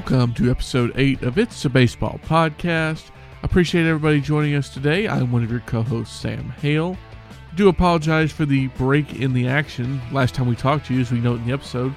Welcome to episode 8 of It's a Baseball Podcast. Appreciate everybody joining us today. I'm one of your co hosts, Sam Hale. Do apologize for the break in the action. Last time we talked to you, as we note in the episode,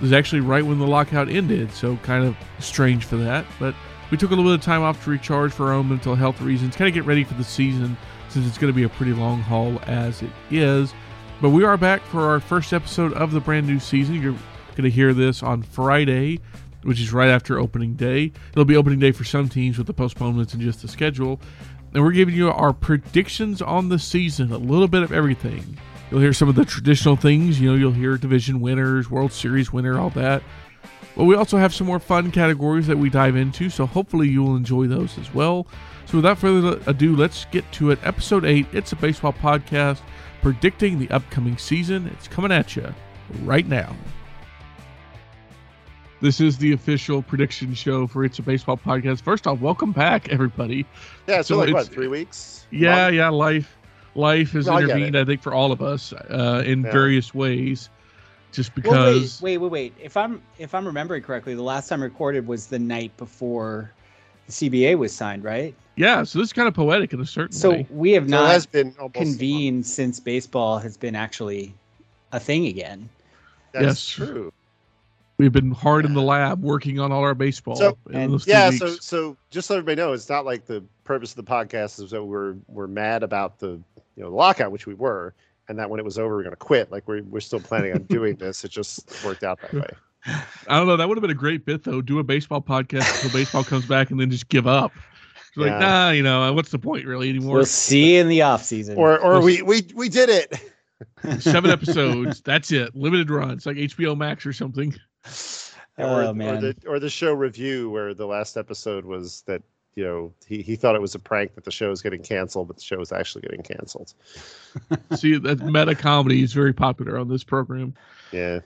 was actually right when the lockout ended, so kind of strange for that. But we took a little bit of time off to recharge for our own mental health reasons, kind of get ready for the season since it's going to be a pretty long haul as it is. But we are back for our first episode of the brand new season. You're going to hear this on Friday which is right after opening day. It'll be opening day for some teams with the postponements and just the schedule. And we're giving you our predictions on the season, a little bit of everything. You'll hear some of the traditional things, you know, you'll hear division winners, World Series winner, all that. But we also have some more fun categories that we dive into, so hopefully you will enjoy those as well. So without further ado, let's get to it. Episode 8, It's a Baseball Podcast, predicting the upcoming season. It's coming at you right now. This is the official prediction show for It's a Baseball podcast. First off, welcome back, everybody. Yeah, it's so like what three weeks? Yeah, Long? yeah. Life, life has no, intervened. I, I, think for all of us uh, in yeah. various ways. Just because. Well, wait, wait, wait, wait. If I'm if I'm remembering correctly, the last time recorded was the night before the CBA was signed, right? Yeah, so this is kind of poetic in a certain so way. So we have so not has been convened since baseball has been actually a thing again. That's yes. true. We've been hard in the lab working on all our baseball. So, and, yeah, so so just so everybody knows, it's not like the purpose of the podcast is that we're we're mad about the you know the lockout, which we were, and that when it was over, we're going to quit. Like we're we're still planning on doing this. It just worked out that way. I don't know. That would have been a great bit though. Do a baseball podcast until baseball comes back, and then just give up. It's like, nah, you know, uh, what's the point really anymore? We'll see in the off season. Or or we'll we we we did it. Seven episodes. That's it. Limited runs, like HBO Max or something. Oh, or, man. Or the, or the show review where the last episode was that you know he, he thought it was a prank that the show was getting canceled, but the show was actually getting canceled. See, that meta comedy is very popular on this program. Yeah.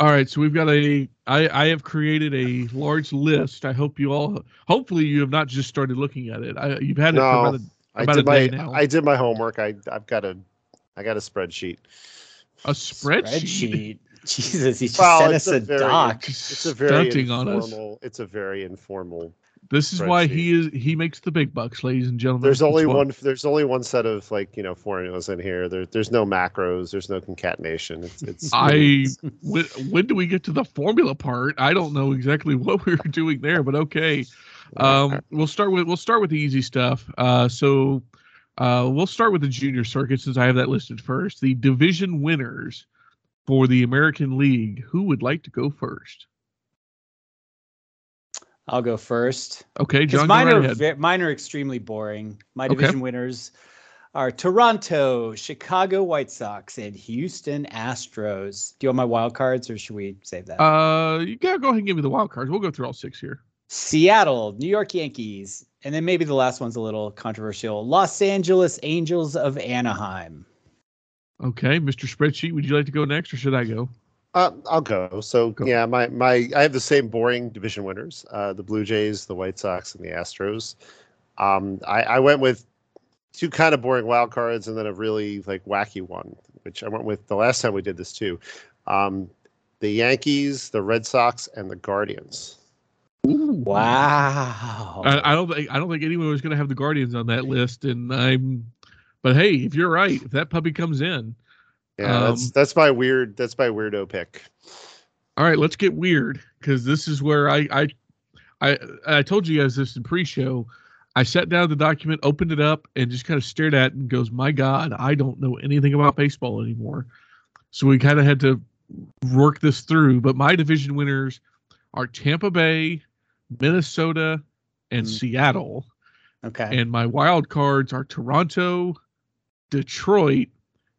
All right, so we've got a. I I have created a large list. I hope you all. Hopefully, you have not just started looking at it. I, you've had it no, for about a, about I did my, now. I did my homework. I I've got a I got a spreadsheet. A spreadsheet. spreadsheet. Jesus, he just well, sent us a, a very, doc. It's a very Stunting informal. It's a very informal. This is why he is he makes the big bucks, ladies and gentlemen. There's only one. There's only one set of like you know formulas in here. There, there's no macros. There's no concatenation. It's. it's I when, when do we get to the formula part? I don't know exactly what we were doing there, but okay. Um, we'll start with we'll start with the easy stuff. Uh, so uh, we'll start with the junior circuit since I have that listed first. The division winners for the American League. Who would like to go first? I'll go first. Okay, Jon. Mine are ve- mine are extremely boring. My division okay. winners are Toronto, Chicago White Sox, and Houston Astros. Do you want my wild cards, or should we save that? Uh, you gotta go ahead and give me the wild cards. We'll go through all six here. Seattle, New York Yankees, and then maybe the last one's a little controversial. Los Angeles Angels of Anaheim. Okay, Mr. Spreadsheet, would you like to go next, or should I go? Uh, I'll go. So go. yeah, my my I have the same boring division winners: uh, the Blue Jays, the White Sox, and the Astros. Um, I, I went with two kind of boring wild cards, and then a really like wacky one, which I went with the last time we did this too. Um, the Yankees, the Red Sox, and the Guardians. Wow! I, I, don't think I don't think anyone was going to have the Guardians on that list, and I'm but hey, if you're right, if that puppy comes in, yeah, um, that's that's my weird that's my weirdo pick. All right, let's get weird because this is where I I I I told you guys this in pre-show. I sat down the document, opened it up, and just kind of stared at it and goes, "My God, I don't know anything about baseball anymore." So we kind of had to work this through. But my division winners are Tampa Bay, Minnesota, and mm. Seattle. Okay. And my wild cards are Toronto, Detroit,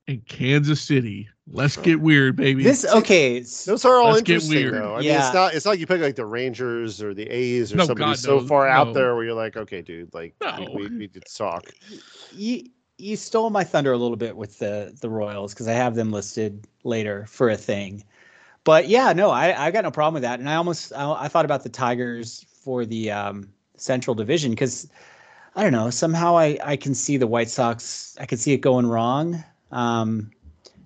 and Kansas City. Let's get weird, baby. This okay. Those are all Let's interesting, though. I yeah. mean, it's not it's not like you pick like the Rangers or the A's or no, somebody God, so no, far no. out there where you're like, okay, dude, like we, we, we did talk. You you stole my thunder a little bit with the the Royals because I have them listed later for a thing. But yeah, no, I I got no problem with that, and I almost I, I thought about the Tigers for the um, Central Division because I don't know. Somehow I, I can see the White Sox. I can see it going wrong. Um,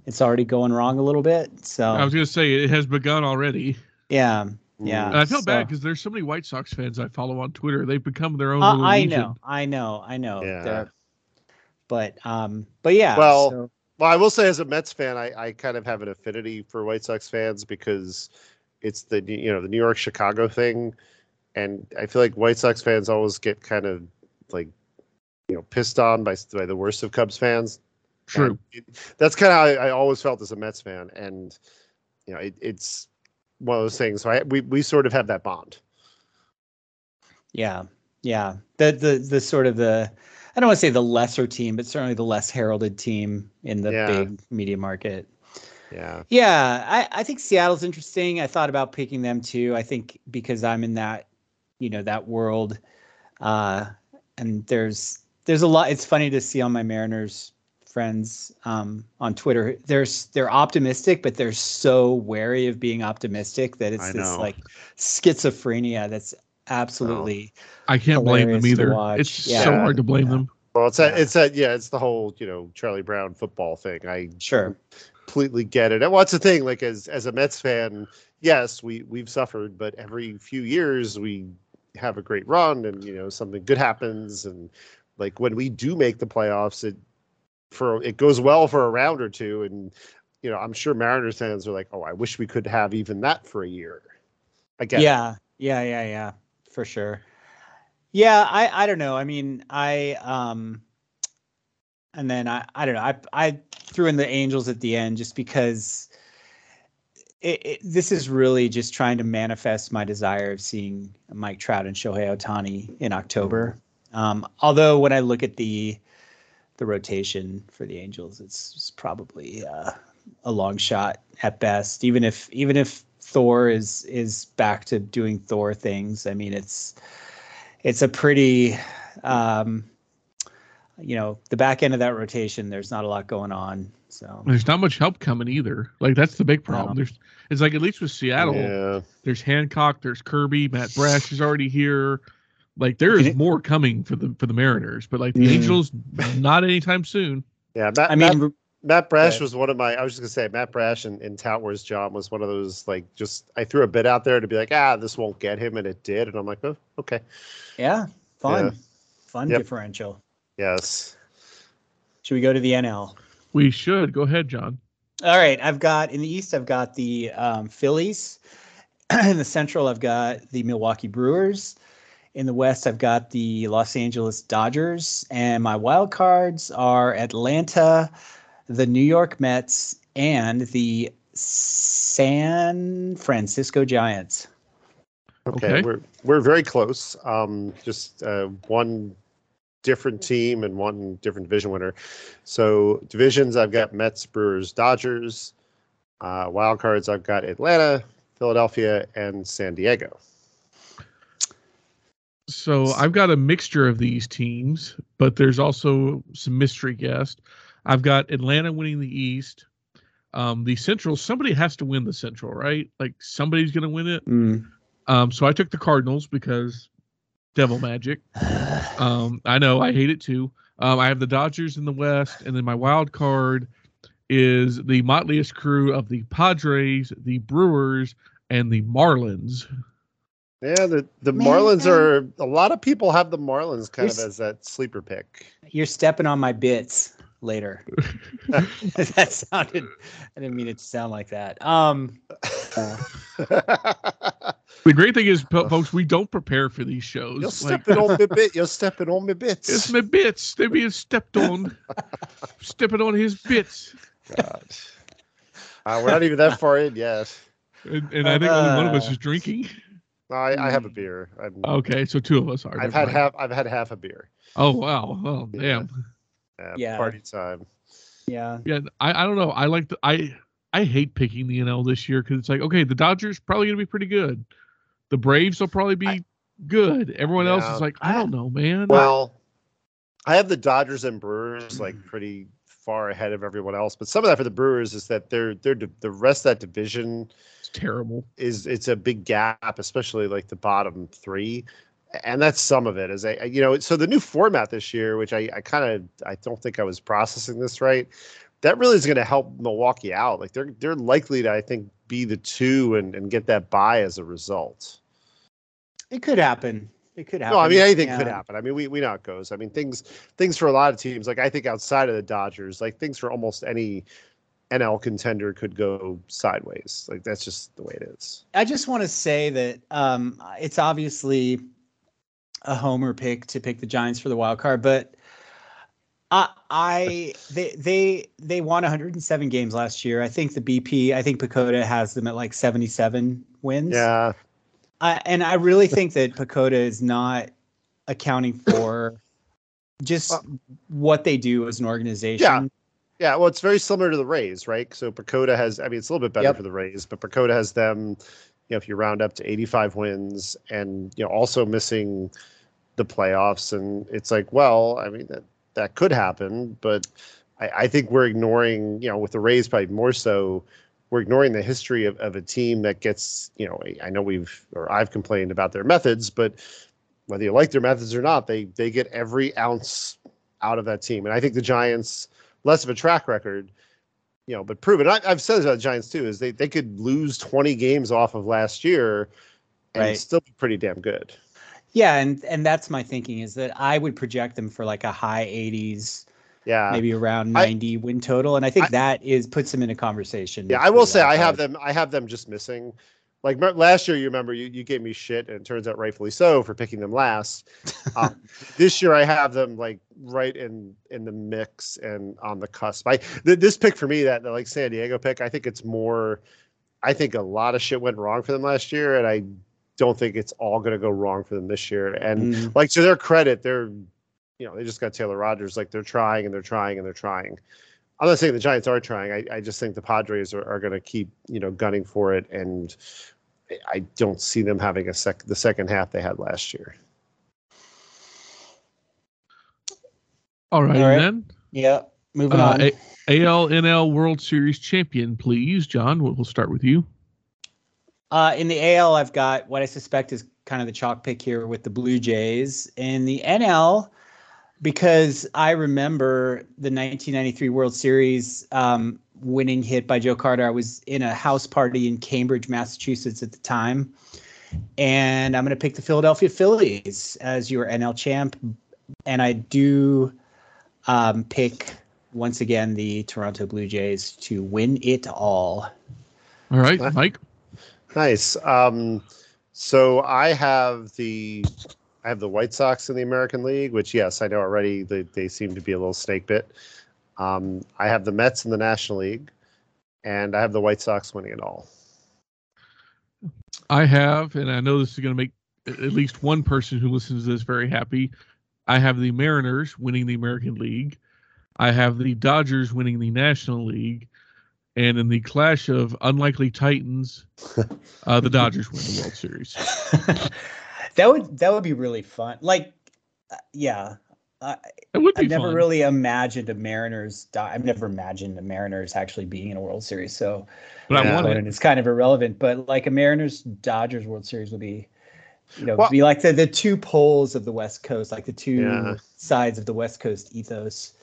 it's already going wrong a little bit. So I was going to say it has begun already. Yeah, Yeah. And I feel so- bad because there's so many White Sox fans I follow on Twitter. They've become their own. Uh, little I legion. know, I know, I know. Yeah. They're- But um, but yeah. Well, so- Well, I will say as a Mets fan, I, I kind of have an affinity for White Sox fans because it's the you know the New York Chicago thing, and I feel like White Sox fans always get kind of like you know pissed on by by the worst of Cubs fans. True. It- that's kind of how I, I always felt as a Mets fan, and you know it, it's one of those things. So I, we we sort of have that bond. Yeah, yeah. The the the sort of the I don't want to say the lesser team, but certainly the less heralded team in the Yeah. big media market. Yeah. Yeah, I, I think Seattle's interesting. I thought about picking them too. I think because I'm in that, you know, that world. Uh, and there's there's a lot. It's funny to see on my Mariners friends um, on Twitter. There's they're optimistic, but they're so wary of being optimistic that it's I this know. like schizophrenia that's absolutely I can't blame them either. It's Yeah. so hard to blame Yeah. them. Well, it's that Yeah. it's that yeah, it's the whole you know Charlie Brown football thing. I sure. completely get it. And what's the thing? Like as as a Mets fan, yes, we we've suffered, but every few years we have a great run, and you know something good happens, and like when we do make the playoffs, it for it goes well for a round or two, and you know I'm sure Mariners fans are like, oh, I wish we could have even that for a year. Again, Yeah, yeah, yeah, yeah, for sure. Yeah, I I don't know. I mean, I um and then I I don't know. I I threw in the Angels at the end just because it, it, this is really just trying to manifest my desire of seeing Mike Trout and Shohei Ohtani in October. Um, although when I look at the the rotation for the Angels, it's, it's probably uh, a long shot at best. Even if even if Thor is is back to doing Thor things, I mean it's it's a pretty um, you know the back end of that rotation. There's not a lot going on. So There's not much help coming either. Like that's the big problem. There's it's like at least with Seattle, yeah, there's Hancock, there's Kirby, Matt Brash is already here. Like there And is it- more coming for the for the Mariners, but like the Mhm. Angels, not anytime soon. yeah. Matt, I mean, Matt Brash Right. was one of my. I was just gonna say Matt Brash and, and Tout Wars Jon was one of those like just I threw a bit out there to be like ah this won't get him and it did and I'm like oh okay yeah, fun, Yeah. fun Yep. differential. yes Should we go to the NL? We should go ahead, Jon. All right, I've got in the East. I've got the um, Phillies. in the Central, I've got the Milwaukee Brewers. In the West, I've got the Los Angeles Dodgers, and my wild cards are Atlanta, the New York Mets, and the San Francisco Giants. Okay, Okay. we're we're very close. Um, just uh, one different team and one different division winner. So divisions, I've got Mets, Brewers, Dodgers. Uh, wild cards, I've got Atlanta, Philadelphia, and San Diego. So I've got a mixture of these teams, but there's also some mystery guest. I've got Atlanta winning the East. Um, the Central, somebody has to win the Central, right? Like somebody's going to win it. Um, so I took the Cardinals because Devil Magic. Um, I know I hate it too. Um, I have the Dodgers in the West, and then my wild card is the motliest crew of the Padres, the Brewers, and the Marlins. Yeah, the the Man. Marlins are a lot of people have the Marlins kind of You're s- as that sleeper pick. You're stepping on my bits later. that sounded. I didn't mean it to sound like that. Um. uh, The great thing is, folks, we don't prepare for these shows. You're Like, stepping on me bit. You're stepping on me bits. it's my bits. They're being stepped on. stepping on his bits. God. Uh, we're not even that far in yet. And, and I think only one of us Uh, is drinking. I, I have a Hmm. beer. I'm, Okay, so two of us are. I've had mind. half. I've had half a beer. Oh wow! Oh Yeah. damn. Uh, Yeah. Party time. Yeah. Yeah, I, I don't know. I like the I I hate picking the NL this year because it's like okay, the Dodgers probably gonna be pretty good. The Braves will probably be I- good. Everyone else is like, I don't know, man. Well, I have the Dodgers and Brewers like pretty far ahead of everyone else. But some of that for the Brewers is that they're they're the rest of that division it's terrible. is it's a big gap, especially like the bottom three. And that's some of it. Is a you know so the new format this year, which I, I kind of I don't think I was processing this right. That really is going to help Milwaukee out. Like they're they're likely to I think be the two and, and get that buy as a result. It could happen. It could happen. No, I mean anything yeah. could happen. I mean we we know how it goes. I mean things things for a lot of teams, like I think outside of the Dodgers, like things for almost any NL contender could go sideways. Like that's just the way it is. I just want to say that um, it's obviously a homer pick to pick the Giants for the wild card, but I, I they they they won 107 games last year. I think the BP, I think PECOTA has them at like 77 wins. Yeah. I, and I really think that PECOTA is not accounting for just Well- what they do as an organization. Yeah. Yeah, well, it's very similar to the Rays, right? So PECOTA has, I mean, it's a little bit better Yep. for the Rays, but PECOTA has them, you know, if you round up to 85 wins and, you know, also missing the playoffs. And it's like, well, I mean, that, that could happen, but I, I think we're ignoring, you know, with the Rays probably more so, we're ignoring the history of, of a team that gets, you know, I know we've, or I've complained about their methods, but whether you like their methods or not, they, they get every ounce out of that team. And I think the Giants, less of a track record, you know, but proven. I, I've said this about the Giants too, is they, they could lose 20 games off of last year and Right. still be pretty damn good. Yeah, and and that's my thinking is that I would project them for like a high 80s, Yeah. maybe around I- 90 win total, and I think I- that is puts them in a conversation. Yeah, I will say I have them. I have them just missing. Like last year, you remember you, you gave me shit, and it turns out rightfully so for picking them last. Um, this year, I have them like right in in the mix and on the cusp. I th- this pick for me that the, like San Diego pick, I think it's more. I think a lot of shit went wrong for them last year, and I don't think it's all going to go wrong for them this year. And Mm, like to their credit, they're you know they just got Taylor Rogers. Like they're trying and they're trying and they're trying. I'm not saying the Giants are trying. I, I just think the Padres are, are going to keep you know gunning for it, and I don't see them having a sec the second half they had last year. All right, All right. then. yeah, moving Uh, on. A- ALNL World Series champion, please, Jon. We'll, we'll start with you. Uh, in the AL, I've got what I suspect is kind of the chalk pick here with the Blue Jays. In the NL, because I remember the 1993 World Series um, winning hit by Joe Carter. I was in a house party in Cambridge, Massachusetts at the time. And I'm going to pick the Philadelphia Phillies as your NL champ. And I do um, pick, once again, the Toronto Blue Jays to win it all. All right, Mike. Nice. Um, so I have the I have the White Sox in the American League, which yes, I know already they, they seem to be a little snake bit. Um, I have the Mets in the National League, and I have the White Sox winning it all. I have, and I know this is going to make at least one person who listens to this very happy. I have the Mariners winning the American League. I have the Dodgers winning the National League. And in the clash of unlikely Titans, uh, the Dodgers win the World Series. that would that would be really fun. Like, uh, yeah, I, It would be I've never fun. really imagined a Mariners. di- I've never imagined the Mariners actually being in a World Series. So but I Yeah. want it. and it's kind of irrelevant. But like a Mariners Dodgers World Series would be, you know, Well- be like the the two poles of the West Coast, like the two Yeah. sides of the West Coast ethos.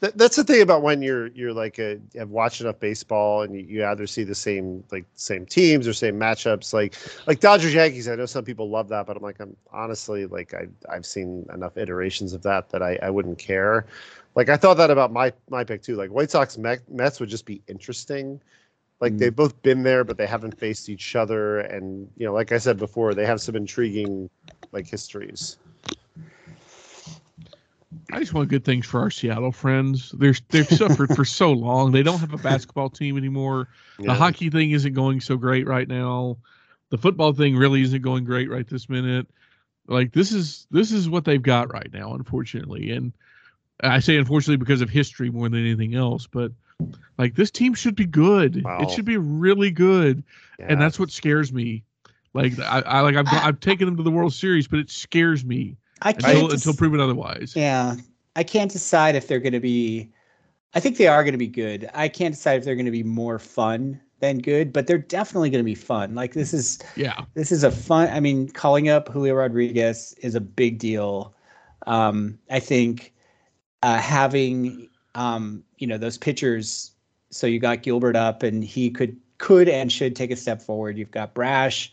Well, th- that's the thing about when you're you're like a have watched enough baseball and you, you either see the same like same teams or same matchups like like Dodgers Yankees. I know some people love that, but I'm like I'm honestly like I I've seen enough iterations of that that I I wouldn't care. Like I thought that about my my pick too. Like White Sox Met, Mets would just be interesting. Like Mm. they've both been there, but they haven't faced each other, and you know, like I said before, they have some intriguing like histories. I just want good things for our Seattle friends. They're they've suffered for so long. They don't have a basketball team anymore. Yeah. The hockey thing isn't going so great right now. The football thing really isn't going great right this minute. Like this is this is what they've got right now, unfortunately. And I say unfortunately because of history more than anything else. But like this team should be good. Wow. It should be really good, Yeah. and that's what scares me. Like I, I like I've I've taken them to the World Series, but it scares me I can't until until proven otherwise. Yeah, I can't decide if they're going to be. I think they are going to be good. I can't decide if they're going to be more fun than good, but they're definitely going to be fun. Like this is Yeah. this is a fun. I mean, calling up Julio Rodriguez is a big deal. Um, I think uh, having um, you know those pitchers. So you got Gilbert up, and he could could and should take a step forward. You've got Brash,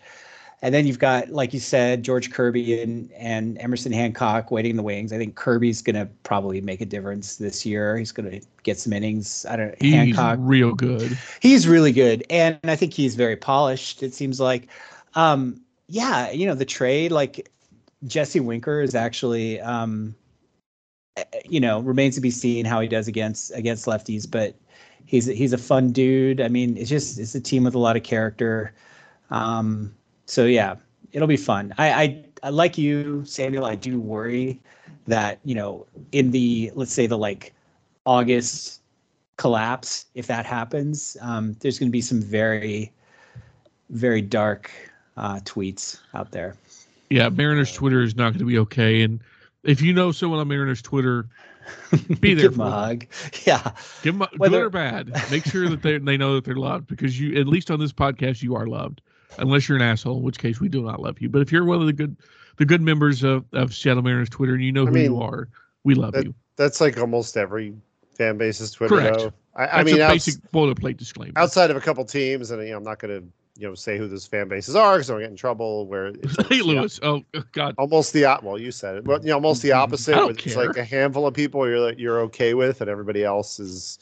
and then you've got, like you said, George Kirby and and Emerson Hancock waiting in the wings. I think Kirby's going to probably make a difference this year. He's going to get some innings. I don't. He's Hancock, real good. he's really good, and I think he's very polished. It seems like, um, yeah, you know, the trade like Jesse Winker is actually, um, eh, you know, remains to be seen how he does against against lefties, but he's he's a fun dude. I mean, it's just it's a team with a lot of character. Um, so yeah, it'll be fun. I, I, I like you, Samuel. I do worry that you know in the let's say the like August collapse, if that happens, um, there's going to be some very very dark uh, tweets out there. Yeah, Mariners Twitter is not going to be okay. And if you know someone on Mariners Twitter, be there Give them a hug. Yeah. Give them a, Whether- good or bad. Make sure that they they know that they're loved because you at least on this podcast you are loved, unless you're an asshole, in which case we do not love you. But if you're one of the good the good members of, of Seattle Mariners Twitter and you know I who mean, you are, we love that- you. That's like almost every fan base's Twitter. Correct. Though. I, I mean, a outs- basic boilerplate disclaimer. outside of a couple teams, and you know, I'm not going to you know say who those fan bases are because I'll get in trouble. Where it's hey, the Lewis. Oh God. almost the well, you said it, but you know, almost the Mhm. opposite. I don't with- It's like a handful of people you're like, you're okay with, and everybody else is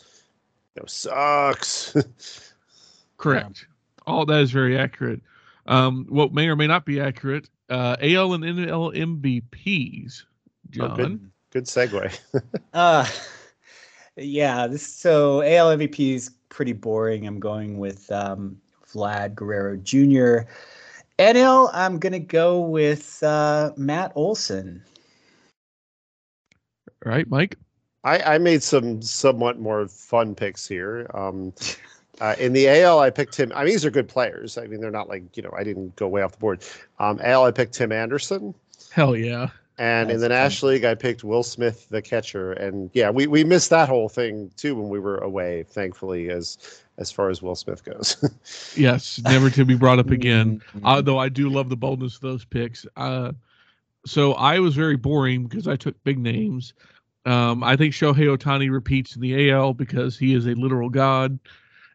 you know sucks. Correct. All that is very accurate. Um, what may or may not be accurate, uh, AL and NL MVPs, Oh, John. good. Good segue. Uh, yeah. This so AL MVP is pretty boring. I'm going with um, Vlad Guerrero Jr. NL, I'm gonna go with uh, Matt Olson. right, Mike? I, I made some somewhat more fun picks here. Um, uh, in the AL, I picked him. I mean, these are good players. I mean, they're not like you know, I didn't go way off the board. Um, AL, I picked Tim Anderson, Hell yeah. and in the fun. National League, I picked Will Smith, the catcher. And yeah, we, we missed that whole thing too when we were away. Thankfully, as as far as Will Smith goes. Yes, never to be brought up again. Although I do love the boldness of those picks. Uh, so I was very boring because I took big names. Um, I think Shohei Ohtani repeats in the AL because he is a literal god,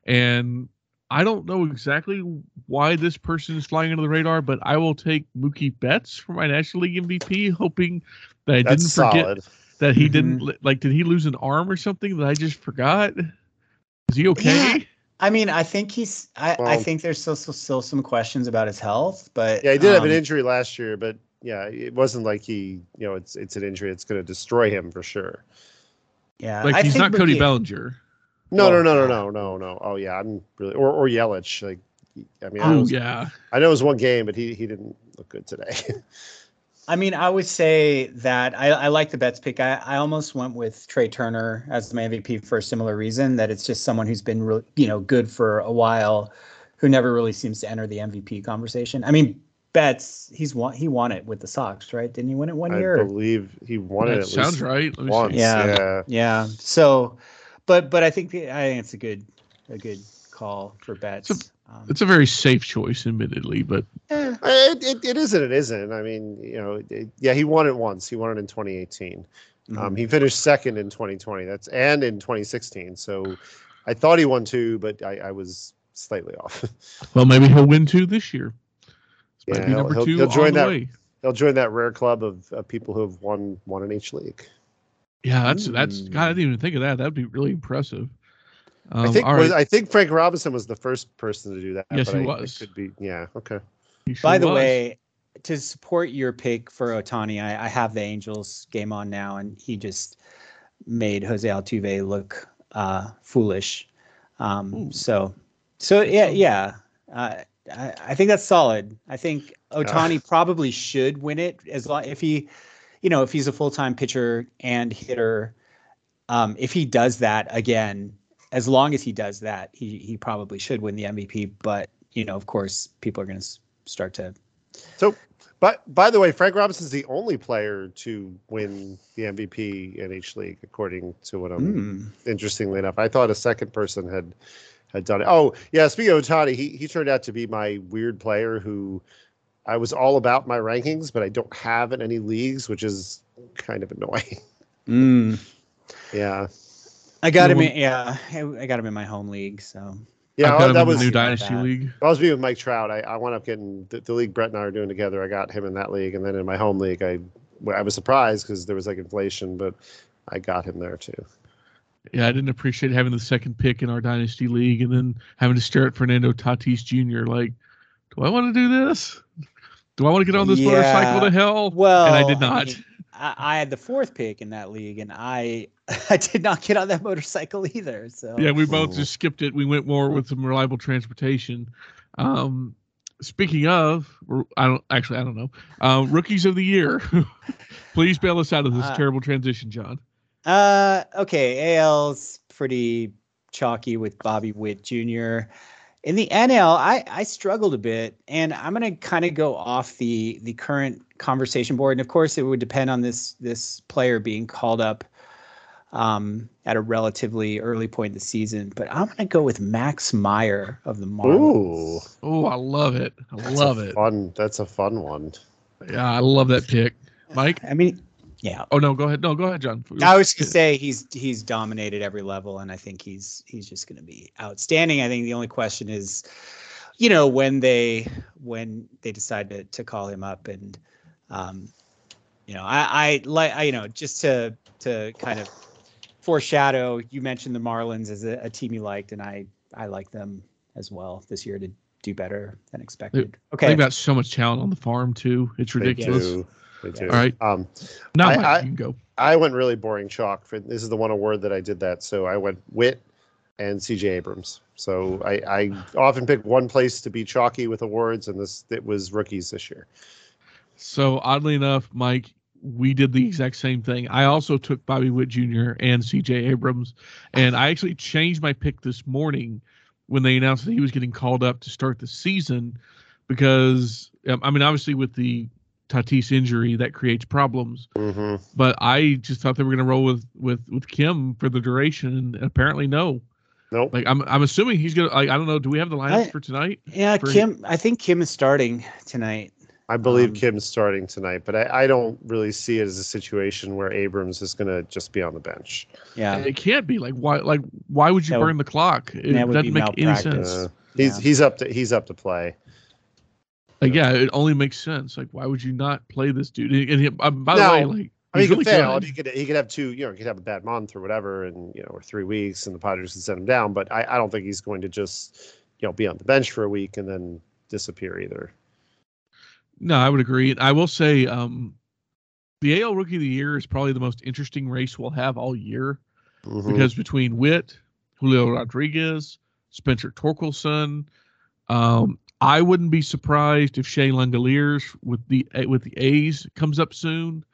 and I don't know exactly why this person is flying under the radar, but I will take Mookie Betts for my National League MVP, hoping that I That's didn't forget solid. that he Mhm. didn't like. Did he lose an arm or something that I just forgot? Is he okay? Yeah. I mean, I think he's. I, I think there's still, still still some questions about his health, but Yeah, he did have an um, injury last year, but yeah, it wasn't like he, you know, it's it's an injury. It's going to destroy him for sure. Yeah, Like I he's think not Cody Mookie- Bellinger. No, Well, no, no, oh, no, no, no, no. Oh yeah, I'm really or or Yelich. Like, I mean, I, Oh was, yeah. I know it was one game, but he he didn't look good today. I mean, I would say that I, I like the Betts pick. I, I almost went with Trea Turner as my MVP for a similar reason that it's just someone who's been really, you know, good for a while, who never really seems to enter the MVP conversation. I mean, Betts, he's won he won it with the Sox, right? Didn't he win it one I year? I believe he won it That at sounds least right. Let me once. see. Yeah. yeah. Yeah. So, but but I think the, I think it's a good a good call for Betts. Um, It's a very safe choice, admittedly, but eh, It, it, it is and it isn't. I mean, you know, it, yeah, he won it once. He won it in 2018. mhm. Um, he finished second in 2020. That's and in 2016. So I thought he won two, but I, I was slightly off. well, maybe he'll win two this year. This Yeah, might be he'll- number he'll- 2 he'll join that- way. They'll join that rare club of, of people who have won one in each league. Yeah, that's that's. God, I didn't even think of that. That'd be really impressive. Um, I think was, right. I think Frank Robinson was the first person to do that. Yes, but he I- it was. could be. Yeah. Okay. Sure By the was. way, to support your pick for Ohtani, I, I have the Angels game on now, and he just made Jose Altuve look uh, foolish. Um, so, so yeah, yeah. Uh, I, I think that's solid. I think Ohtani probably should win it as long if he, you know, if he's a full time pitcher and hitter. Um, if he does that again, as long as he does that, he he probably should win the MVP. But you know, of course, people are going to start to So, but by the way, Frank Robinson's the only player to win the MVP in each league, according to what I'm. Mm. Interestingly enough, I thought a second person had had done it. Oh, yeah. Speaking of Ohtani, he he turned out to be my weird player who I was all about my rankings, but I don't have in any leagues, which is kind of annoying. Mm. yeah. I got him. In, yeah, I I got him in my home league. So Yeah, I've got him that in was the new dynasty that. league. I was being with Mike Trout. I, I wound up getting the, the league Brett and I are doing together. I got him in that league, and then in my home league, I I was surprised because there was like inflation, but I got him there too. Yeah, I didn't appreciate having the second pick in our dynasty league and then having to stare at Fernando Tatis Jr. Like, do I want to do this? Do I want to get on this Yeah. motorcycle to hell? Well, and I did not. mean, I, I had the fourth pick in that league, and I I did not get on that motorcycle either. So yeah, we both just skipped it. We went more with some reliable transportation. Um, speaking of, I don't actually I don't know. Uh, rookies of the year. Please bail us out of this Uh, terrible transition, Jon. Uh, okay, AL's pretty chalky with Bobby Witt Jr. In the NL, I I struggled a bit, and I'm gonna kind of go off the the current conversation board, and of course, it would depend on this this player being called up um, at a relatively early point in the season. But I'm gonna go with Max Meyer of the Ooh, Marlins. Oh, I love it. I that's love it. Fun. That's a fun one. Yeah, I love that pick. Mike. I mean, yeah, Oh no, go ahead. No, go ahead, Jon. I was gonna say he's he's dominated every level, and I think he's he's just gonna be outstanding. I think the only question is, you know, when they when they decide to to call him up, and um, you know, I I like I, you know just to to kind of foreshadow. You mentioned the Marlins as a, a team you liked, and I I like them as well this year to do better than expected. Okay, They've got so much talent on the farm too. It's They ridiculous. They do. All right. Um, Now I- I- go. I went really boring chalk. For this is the one award that I did that. So I went Witt and C.J. Abrams. So I, I often pick one place to be chalky with awards, and this it was rookies this year. So oddly enough, Mike, we did the exact same thing. I also took Bobby Witt Jr. and C.J. Abrams, and I actually changed my pick this morning when they announced that he was getting called up to start the season, because um, I mean, obviously with the Tatis injury, that creates problems. hmm But I just thought they were going to roll with with with Kim for the duration, and apparently no. Nope. Like I'm I'm assuming he's gonna. Like I don't know. Do we have the lineup I- for tonight? yeah, for- Kim. I think Kim is starting tonight. I believe Um, Kim's starting tonight, but I, I don't really see it as a situation where Abrams is going to just be on the bench. Yeah, It can't be like why like why would you That would- burn the clock? It that doesn't make any sense. Uh, he's Yeah. he's up to he's up to play. Like yeah, it only makes sense. Like why would you not play this dude? And he, uh, by the way, like I mean, he really could fail. good. He could he could have two. You know, he could have a bad month or whatever, and you know, or three weeks, and the Padres could send him down. But I, I don't think he's going to just you know be on the bench for a week and then disappear either. No, I would agree. I will say, um, the AL Rookie of the Year is probably the most interesting race we'll have all year Mhm. because between Witt, Julio Rodriguez, Spencer Torkelson, um, I wouldn't be surprised if Shea Langeliers with the with the A's comes up soon.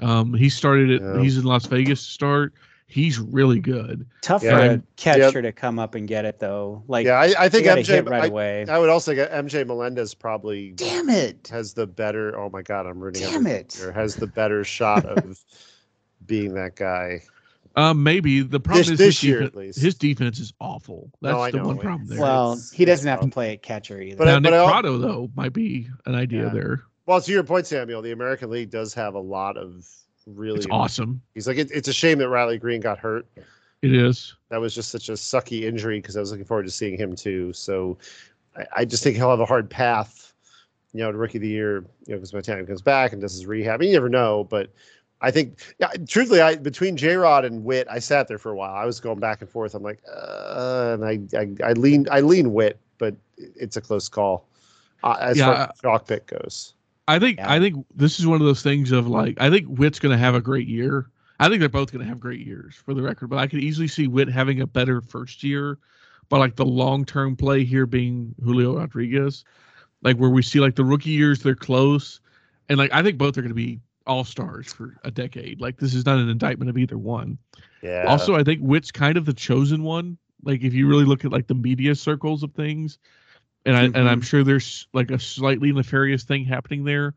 Um, he started it. Yeah. He's in Las Vegas to start. He's really good. tough Yeah. for a catcher Yeah. to come up and get it though. Like, yeah, I, I think they MJ. hit right I, away. I would also get MJ Melendez probably Damn it! has the better. Oh my God, I'm rooting. Damn it. here, Has the better shot of being that guy. Um, maybe the problem This- is this his, year, defen- at least. his defense is awful. That's No, the know. one problem there. Well, It's- he doesn't have to play at catcher either. But now I- Nick I al- Pratto though might be an idea Yeah. there. Well, to your point, Samuel, the American League does have a lot of really. It's awesome. He's like, it, it's a shame that Riley Greene got hurt. It is. that was just such a sucky injury because I was looking forward to seeing him too. So I, I just think he'll have a hard path, you know, to rookie of the year, you know, because by the time he comes back and does his rehab, I mean, you never know. But I think, yeah, truthfully, I between J Rod and Witt, I sat there for a while. I was going back and forth. I'm like, uh, and I, I, I lean, I lean Witt, but it's a close call uh, as Yeah, far as chalk pick goes. I think Yeah. I think this is one of those things of like I think Witt's going to have a great year. I think they're both going to have great years for the record, but I could easily see Witt having a better first year. But like the long term play here being Julio Rodriguez, like where we see like the rookie years they're close, and like I think both are going to be all stars for a decade. Like this is not an indictment of either one. Yeah. Also, I think Witt's kind of the chosen one. Like if you really look at like the media circles of things, and I and Mm-hmm. I'm sure there's like a slightly nefarious thing happening there,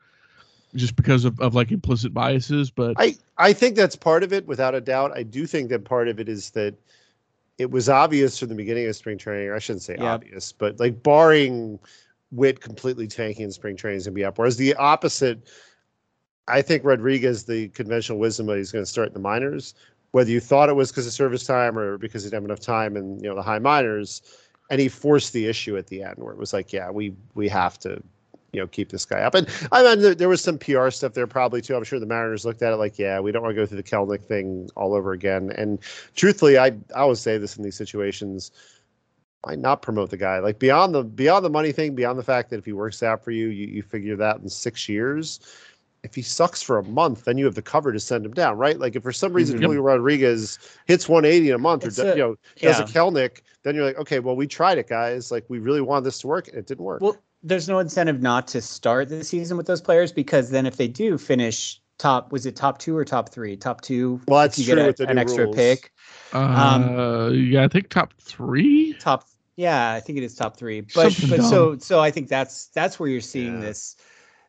just because of, of like implicit biases. But I, I think that's part of it, without a doubt. I do think that part of it is that it was obvious from the beginning of spring training. Or I shouldn't say Yeah. obvious, but like barring Witt completely tanking in spring training is going to be up. Whereas the opposite, I think Rodriguez, the conventional wisdom he's going to start in the minors, whether you thought it was because of service time or because he didn't have enough time in you know the high minors, and he forced the issue at the end where it was like, yeah, we we have to, you know, keep this guy up. And I mean, there, was some PR stuff there probably too. I'm sure the Mariners looked at it like, yeah, we don't want to go through the Kelenic thing all over again. And truthfully, I I always say this in these situations. Why not promote the guy? Like beyond the beyond the money thing, beyond the fact that if he works out for you, you, you figure that in six years if he sucks for a month, then you have the cover to send him down, right? Like if for some reason Mhm. Julio Rodriguez hits 180 in a month, It's or a- you know does a. Kelenic, then you're like, okay, well we tried it, guys. Like we really wanted this to work, and it didn't work. Well, there's no incentive not to start the season with those players because then if they do finish top, was it top two or top three? Top two. Well, if that's you get true a- with the an new extra rules. pick. Uh, yeah, I think top three. Top. Yeah, I think it is top three. But Something but dumb. so so I think that's that's where you're seeing Yeah. this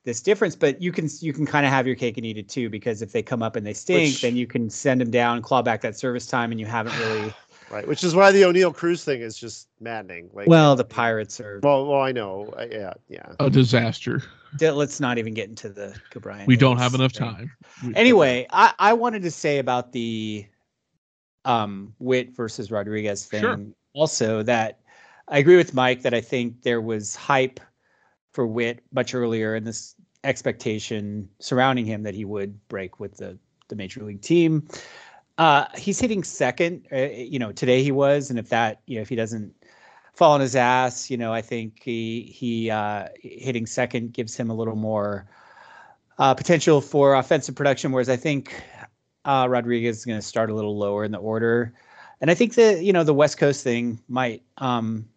this difference. But you can you can kind of have your cake and eat it too because if they come up and they stink, Which- then you can send them down, claw back that service time, and you haven't really. right, which is why the Oneil Cruz thing is just maddening. Like, Well, the Pirates are. well, well, I know, I- yeah, yeah. A disaster. Let's not even get into the O'Brien. We don't have enough thing. time. Anyway, I, I wanted to say about the um Witt versus Rodriguez thing Sure. also that I agree with Mike that I think there was hype for Witt much earlier and this expectation surrounding him that he would break with the the major league team. Uh he's hitting second, uh, you know, today he was and if that, you know, if he doesn't fall on his ass, you know, I think he he uh hitting second gives him a little more uh, potential for offensive production, whereas I think uh, Rodriguez is going to start a little lower in the order, and I think the you know the West Coast thing might um,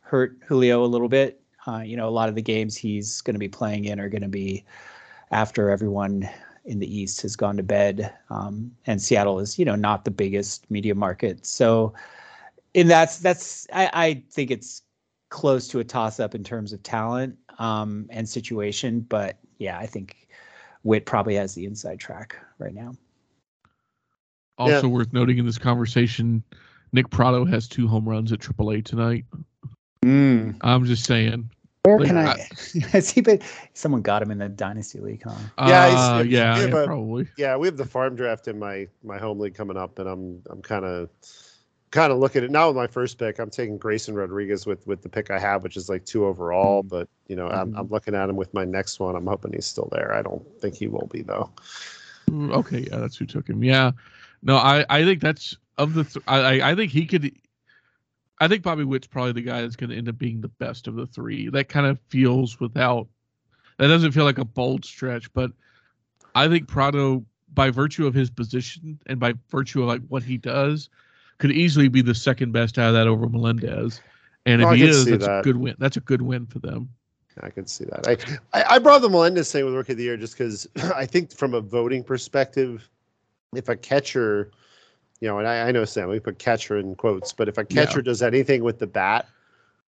hurt Julio a little bit. Uh, you know, a lot of the games he's going to be playing in are going to be after everyone in the East has gone to bed, um, and Seattle is you know not the biggest media market, so and that's that's I, I think it's close to a toss up in terms of talent um, and situation, but yeah, I think Witt probably has the inside track right now. Also worth noting in this conversation, Nick Pratto has two home runs at AAA tonight. I'm just saying. Where Like, can I? Has he been? Someone got him in the dynasty league, huh? Yeah, Uh, yeah, yeah, yeah, but- probably. yeah, we have the farm draft in my my home league coming up, and I'm I'm kind of kind of looking at now with my first pick. I'm taking Grayson Rodriguez with with the pick I have, which is like two overall. But you know, I'm. I'm looking at him with my next one. I'm hoping he's still there. I don't think he will be though. Mm, Okay, yeah, that's who took him. Yeah, no, I I think that's of the. Th- I I- I think he could. I think Bobby Witt's probably the guy that's going to end up being the best of the three. That kind of feels without. That doesn't feel like a bold stretch, but I think Pratto, by virtue of his position and by virtue of like what he does, could easily be the second best out of that over Melendez. And if Oh, I he is, that's a good win. That's a good win for them. I can see that. I, I, I brought the Melendez thing with Rookie of the Year just because I think from a voting perspective, if a catcher, you know, and I, I know Sam, we put catcher in quotes, but if a Yeah. catcher does anything with the bat,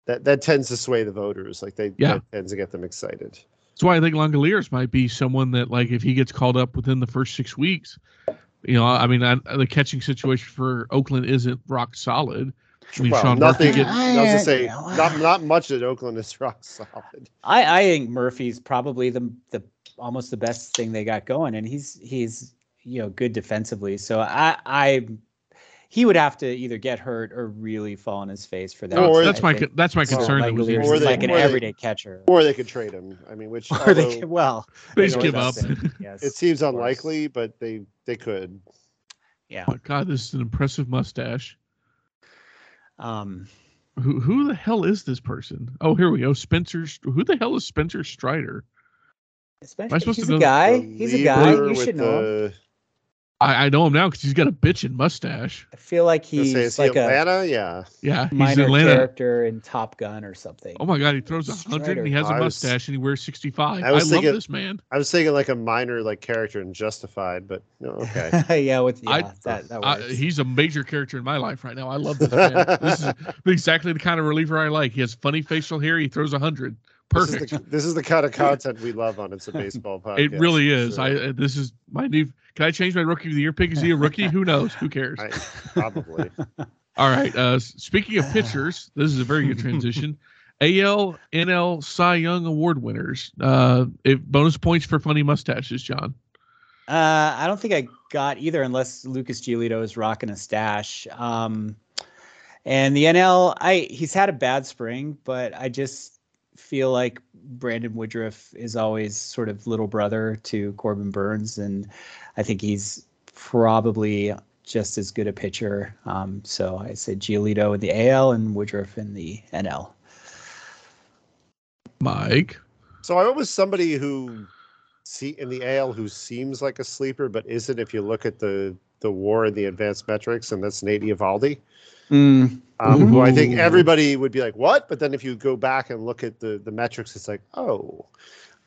that that tends to sway the voters. Like they Yeah. that tends to get them excited. That's why I think Langeliers might be someone that, like, if he gets called up within the first six weeks, you know, I mean, I, the catching situation for Oakland isn't rock solid. I mean, well, Sean nothing. Murphy get- I was to say Yeah. not not much at Oakland is rock solid. I, I think Murphy's probably the the almost the best thing they got going, and he's he's you know good defensively. So I I he would have to either get hurt or really fall on his face for that. Or- that's I my think. that's my So concern. that was Or they- like an or they- everyday catcher. Or they could trade him. I mean, which Or they although could- well, they just give up. that's yes, it seems unlikely, but they they could. Yeah. Oh my God, this is an impressive mustache. Um, Who who the hell is this person? Oh, here we go. Spencer. Who the hell is Spencer Strider? especially supposed he's to a know- guy. He's a guy. You should know. him. the- I, I know him now because he's got a bitchin' mustache. I feel like I was gonna he's say, is he like a Atlanta? Yeah. Yeah, he's minor Atlanta. character in Top Gun or something. Oh my God, he throws a hundred and he has a I was- mustache and he wears sixty five. I I, was love thinking- this man. I was thinking like a minor like character in Justified, but no, okay. yeah, with yeah, I- that that I, he's a major character in my life right now. I love this man. this is exactly the kind of reliever I like. He has funny facial hair. He throws a hundred. This Perfect. is, the, this is the kind of content we love on It's a Baseball podcast. It really is. sure. I uh, this is my new. Can I change my rookie of the year pick? Is he a rookie? Who knows? Who cares? I- probably. All right. Uh, speaking of pitchers, this is a very good transition. AL NL Cy Young Award winners. Uh, if bonus points for funny mustaches, Jon. Uh, I don't think I got either, unless Lucas Giolito is rocking a stash. Um, And the NL, I he's had a bad spring, but I just feel like Brandon Woodruff is always sort of little brother to Corbin Burnes, and I think he's probably just as good a pitcher. Um, so I said Giolito in the AL and Woodruff in the NL. Mike. So I was somebody who see in the AL who seems like a sleeper, but isn't if you look at the the WAR and the advanced metrics, and that's Nate Eovaldi. Mm. Um, who I think everybody would be like, "What?" But then if you go back and look at the the metrics, it's like, "Oh."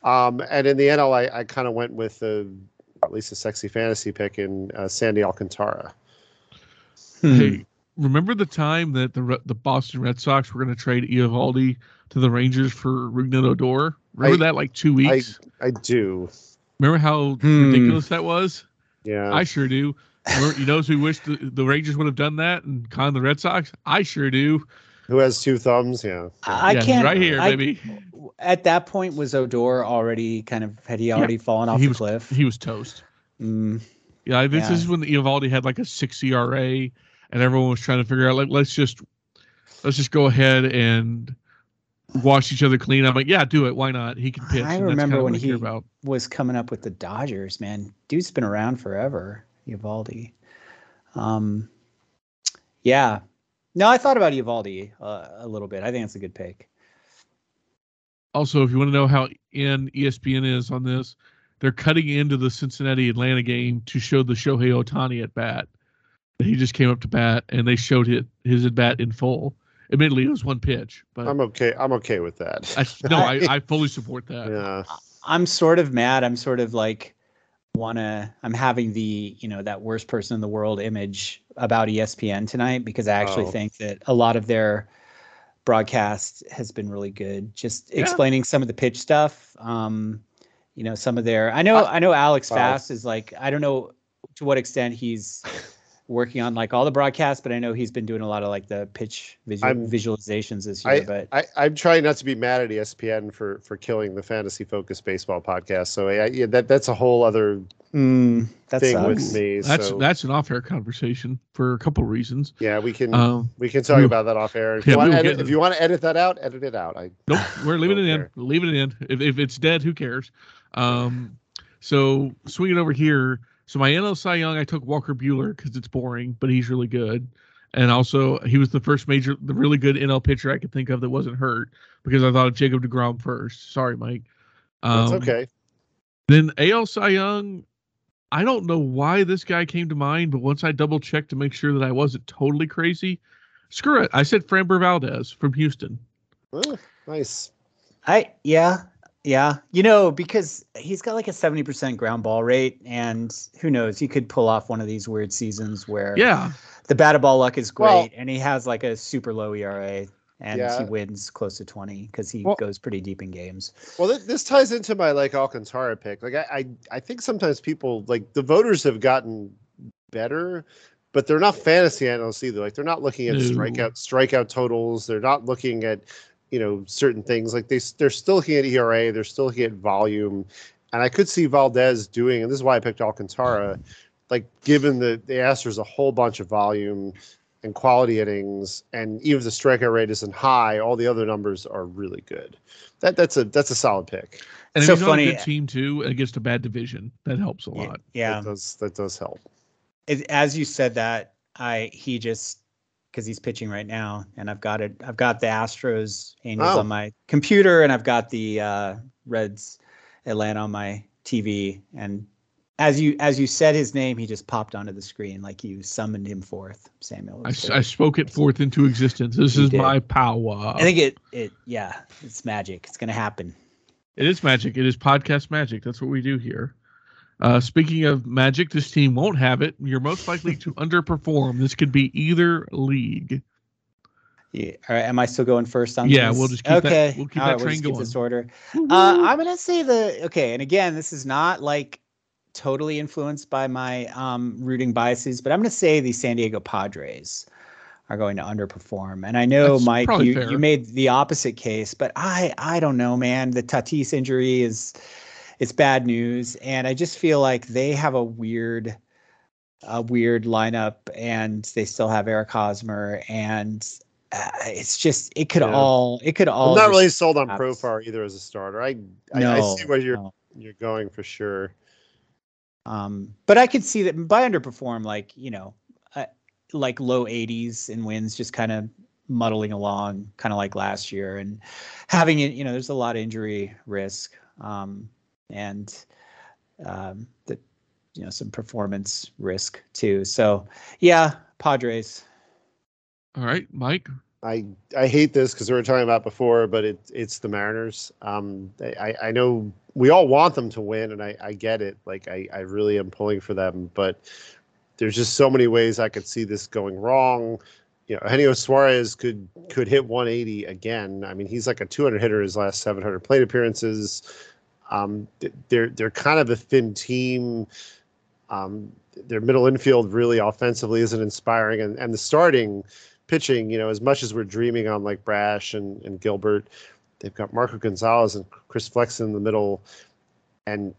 Um, and in the NL, I, I kind of went with the at least a sexy fantasy pick in uh, Sandy Alcantara. Hmm. Hey, remember the time that the the Boston Red Sox were going to trade Eovaldi to the Rangers for Rougned Odor? Remember I- that like two weeks? I do. remember how Hmm. ridiculous that was? Yeah. I sure do. Remember- you know who wished the, the Rangers would have done that and con the Red Sox? I sure do. Who has two thumbs? Yeah. I Yeah, can't. right here, I- baby. At that point, was Odor already kind of had he already fallen off he the was cliff? he was toast. Mm, Yeah, I think Yeah. this is when Eovaldi had like a six ERA, and everyone was trying to figure out like let's just let's just go ahead and wash each other clean. I'm like, yeah, do it. Why not? He can pitch. I remember kinda when what I care he- about. was coming up with the Dodgers, man. Dude's been around forever, Eovaldi. Um, yeah. No, I thought about Eovaldi uh, a little bit. I think it's a good pick. Also, if you want to know how in ESPN is on this, they're cutting into the Cincinnati Atlanta game to show the Shohei Ohtani at bat. He just came up to bat, and they showed it, his at bat in full. Admittedly, it was one pitch, but I'm okay. I'm okay with that. I, no, I, I fully support that. yeah. I'm sort of mad. I'm sort of like wanna I'm having the, you know, that worst person in the world image about ESPN tonight because I actually Oh. think that a lot of their broadcast has been really good. Just Yeah. explaining some of the pitch stuff. Um, you know, some of their I know I know Alex Oh. Fast is like I don't know to what extent he's working on like all the broadcasts, but I know he's been doing a lot of like the pitch visual, I'm- visualizations this year. but I, I'm trying not to be mad at ESPN for for killing the fantasy focused baseball podcast. So I, yeah, that that's a whole other Mm, that thing sucks. with me. That's so that's an off-air conversation for a couple reasons. yeah, we can Um, we can talk we'll- about that off air. If yeah, you want to edit, if you want to edit that out, edit it out. I Nope, we're leaving it in. Leaving it in. If, if it's dead, who cares? Um, so swinging over here. So my NL Cy Young, I took Walker Buehler because it's boring, but he's really good. And also, he was the first major, the really good NL pitcher I could think of that wasn't hurt because I thought of Jacob Degrom first. Sorry, Mike. that's Um, okay. Then AL Cy Young, I don't know why this guy came to mind, but once I double checked to make sure that I wasn't totally crazy, screw it. I said Framber Valdez from Houston. Oh, nice. I yeah, yeah. You know, because he's got like a 70% ground ball rate and who knows, he could pull off one of these weird seasons where Yeah. the batted ball luck is great Well- and he has like a super low ERA and Yeah. he wins close to 20 because he Well- goes pretty deep in games. Well, th- this ties into my like Alcantara pick. Like I, I, I think sometimes people like the voters have gotten better, but they're not fantasy analysts either. Like they're not looking at No. strikeout strikeout totals. They're not looking at you know certain things. Like they they're still looking at ERA. They're still looking at volume. And I could see Valdez doing, and this is why I picked Alcantara. Like given the the Astros a whole bunch of volume and quality innings, and even if the strikeout rate isn't high, all the other numbers are really good. That that's a that's a solid pick. And So if funny- on a good team too against a bad division, that helps a lot. Yeah. that does that does help. It, as you said that, I he just because he's pitching right now, and I've got it. I've got the Astros Angels Oh. on my computer, and I've got the uh, Reds Atlanta on my TV. And as you as you said his name, he just popped onto the screen like you summoned him forth, Samuel. I, was s- great. I spoke it forth into existence. This You is did. my power. I think it it yeah, it's magic. It's gonna happen. it is magic. It is podcast magic. That's what we do here. Uh, speaking of magic, this team won't have it. You're most likely to underperform. This could be either league. Yeah. All right, am I still going first on Yeah, this? we'll just keep that- okay. we'll keep All that right, we'll train just keep going. this order. Uh, I'm gonna say the okay, and again, this is not like totally influenced by my um, rooting biases, but I'm gonna say the San Diego Padres are going to underperform. And I know, That's Mike, you, fair. you made the opposite case, but I I don't know, man. The Tatis injury is it's bad news, and I just feel like they have a weird a weird lineup, and they still have Eric Hosmer, and uh, it's just it could Yeah. all it could all. I'm not really sold on. Profar either as a starter. I I, I see where you're no. you're going for sure. Um, but I could see that by underperform, like you know, uh, like low 80s in wins, just kind of muddling along, kind of like last year, and having it. You know, there's a lot of injury risk, um, and um, that you know some performance risk too. So yeah, Padres. All right, Mike. I I hate this because we were talking about before, but it it's the Mariners. Um, I I know we all want them to win, and I I get it. Like I I really am pulling for them, but there's just so many ways I could see this going wrong. You know, Eugenio Suarez could could hit 180 again. I mean, he's like a 200 hitter his last 700 plate appearances. Um, they're they're kind of a thin team. Um, their middle infield really offensively isn't inspiring, and and the starting pitching, you know, as much as we're dreaming on like Brash and, and Gilbert, they've got Marco Gonzalez and Chris Flexen in the middle. And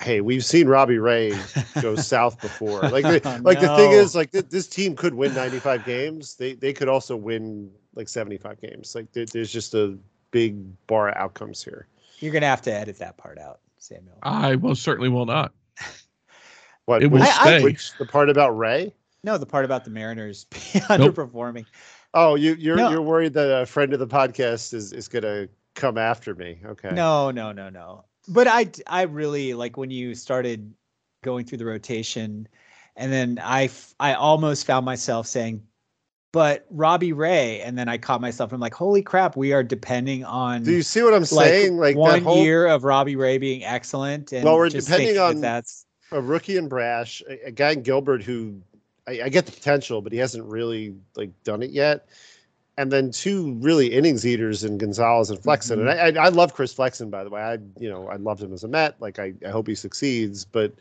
hey, we've seen Robbie Ray go south before. Like, the, Oh, like the thing is, like th- this team could win 95 games. They they could also win like 75 games. Like there, there's just a big bar of outcomes here. You're gonna have to edit that part out, Samuel. I most certainly will not. What It will which, I- which the part about Ray? No, the part about the Mariners underperforming. Oh, you you're No. you're worried that a friend of the podcast is is gonna come after me. Okay. No, no, no, no. But I, I really like when you started going through the rotation, and then I, f- I almost found myself saying, "But Robbie Ray," and then I caught myself. I'm like, "Holy crap, we are depending on Do you see what I'm like saying? Like one that whole year of Robbie Ray being excellent." And Well, we're just depending thinking that on- that's a rookie and brash, a, a guy in Gilbert who I, I get the potential, but he hasn't really like done it yet. And then two really innings eaters in Gonzalez and Flexen. And Mm-hmm. I, I, I love Chris Flexen, by the way. I, you know, I loved him as a Met. Like I, I hope he succeeds, but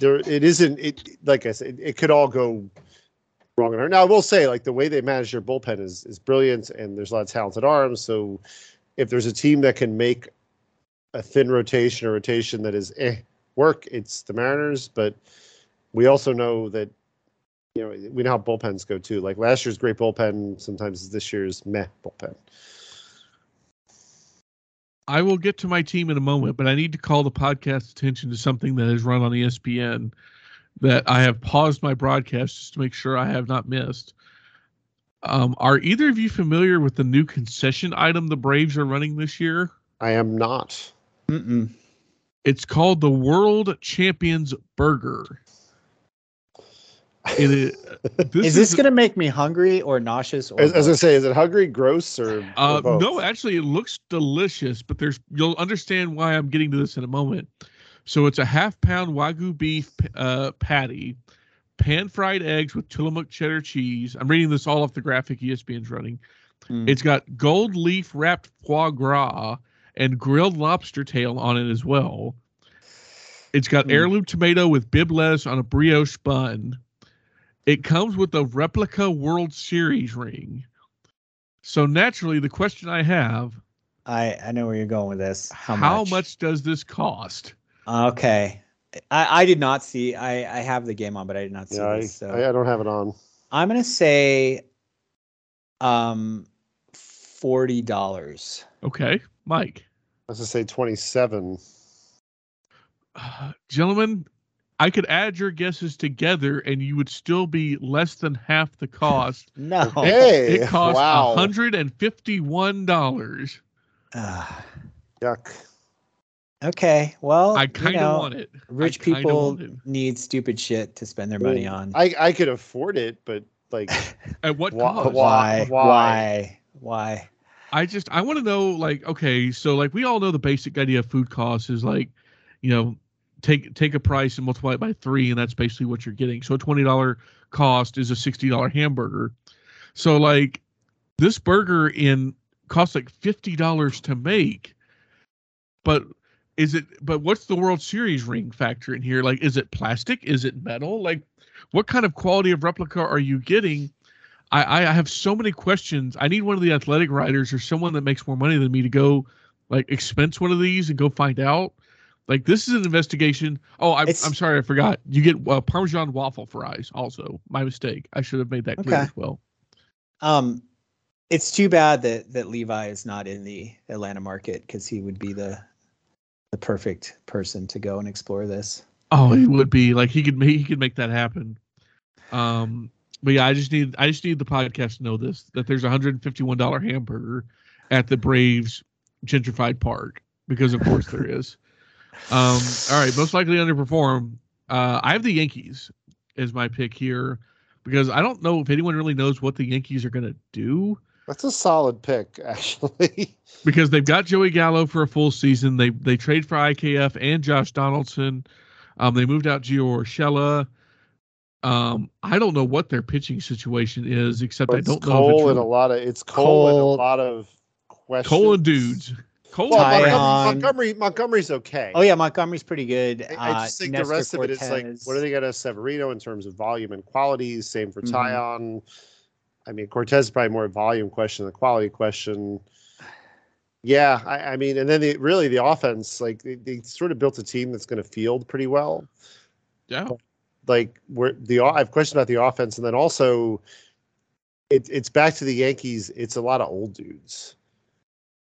there, it isn't. It like I said, it, it could all go wrong. in her. Now I will say, like the way they manage their bullpen is is brilliant, and there's a lot of talented arms. So if there's a team that can make a thin rotation or rotation that is eh work, it's the Mariners. But we also know that you know we know how bullpens go too. Like last year's great bullpen sometimes is this year's meh bullpen. I will get to my team in a moment, but I need to call the podcast attention to something that is run on ESPN that I have paused my broadcast just to make sure I have not missed. Um, are either of you familiar with the new concession item the Braves are running this year? I am not. Mm-mm. It's called the World Champions Burger. It is, this is this going to make me hungry or nauseous? Or As, as I say, is it hungry, gross, or, or Uh, both? no, actually, it looks delicious, but there's you'll understand why I'm getting to this in a moment. So it's a half pound wagyu beef uh, patty, pan fried eggs with Tillamook cheddar cheese. I'm reading this all off the graphic ESPN's running. Mm. It's got gold leaf wrapped foie gras and grilled lobster tail on it as well. It's got Mm. heirloom tomato with Bibb lettuce on a brioche bun. It comes with a replica World Series ring. So naturally, the question I have: I I know where you're going with this. How, How, much? much? does this cost? Okay. I, I did not see. I, I have the game on, but I did not see yeah, I, this. So I, I don't have it on. I'm gonna say, um, forty dollars. Okay, Mike, Let's just say twenty-seven. uh, gentlemen, I could add your guesses together, and you would still be less than half the cost. No. Hey, it costs wow. hundred and fifty-one dollars. Ah, Yuck. Okay. Well, I kind of know, want it. Rich I people it. need stupid shit to spend their money on. I I could afford it, but like At what Wha- cost? why? why? Why? Why? I just I want to know like okay, so like we all know the basic idea of food costs is like, you know, take take a price and multiply it by three, and that's basically what you're getting. So a twenty dollar cost is a sixty dollar hamburger. So like this burger in costs like fifty dollars to make, but is it? But what's the World Series ring factor in here? Like, is it plastic? Is it metal? Like, what kind of quality of replica are you getting? I, I have so many questions. I need one of the athletic writers or someone that makes more money than me to go like expense one of these and go find out. Like this is an investigation. Oh, I'm, I'm sorry, I forgot. You get uh, Parmesan waffle fries. Also, my mistake. I should have made that clear Okay. as well. Um, it's too bad that that Levi is not in the Atlanta market because he would be the the perfect person to go and explore this. Oh, he would be like he could he could make that happen. Um, but yeah, I just need I just need the podcast to know this that there's a hundred and fifty one dollar hamburger at the Braves gentrified park because of course there is. Um, all right, most likely underperform. Uh, I have the Yankees as my pick here because I don't know if anyone really knows what the Yankees are gonna do That's a solid pick, actually. because they've got Joey Gallo for a full season. They they trade for IKF and Josh Donaldson. Um, they moved out Gio Urshela. Um, I don't know what their pitching situation is, except I don't know Cole if and a lot of it's Cole, and a lot of questions. Cole and dudes. Cole Well, Montgomery, Montgomery Montgomery's okay. Oh yeah, Montgomery's pretty good. I, I just Uh, think the Nestor rest of it is like, what are they going to Severino in terms of volume and quality? Same for Mhm. Taillon. I mean, Cortes is probably more a volume question than a quality question. Yeah, I, I mean, and then the, really the offense, like they, they sort of built a team that's going to field pretty well. yeah. Like where the I have questions about the offense, and then also it, it's back to the Yankees. It's a lot of old dudes.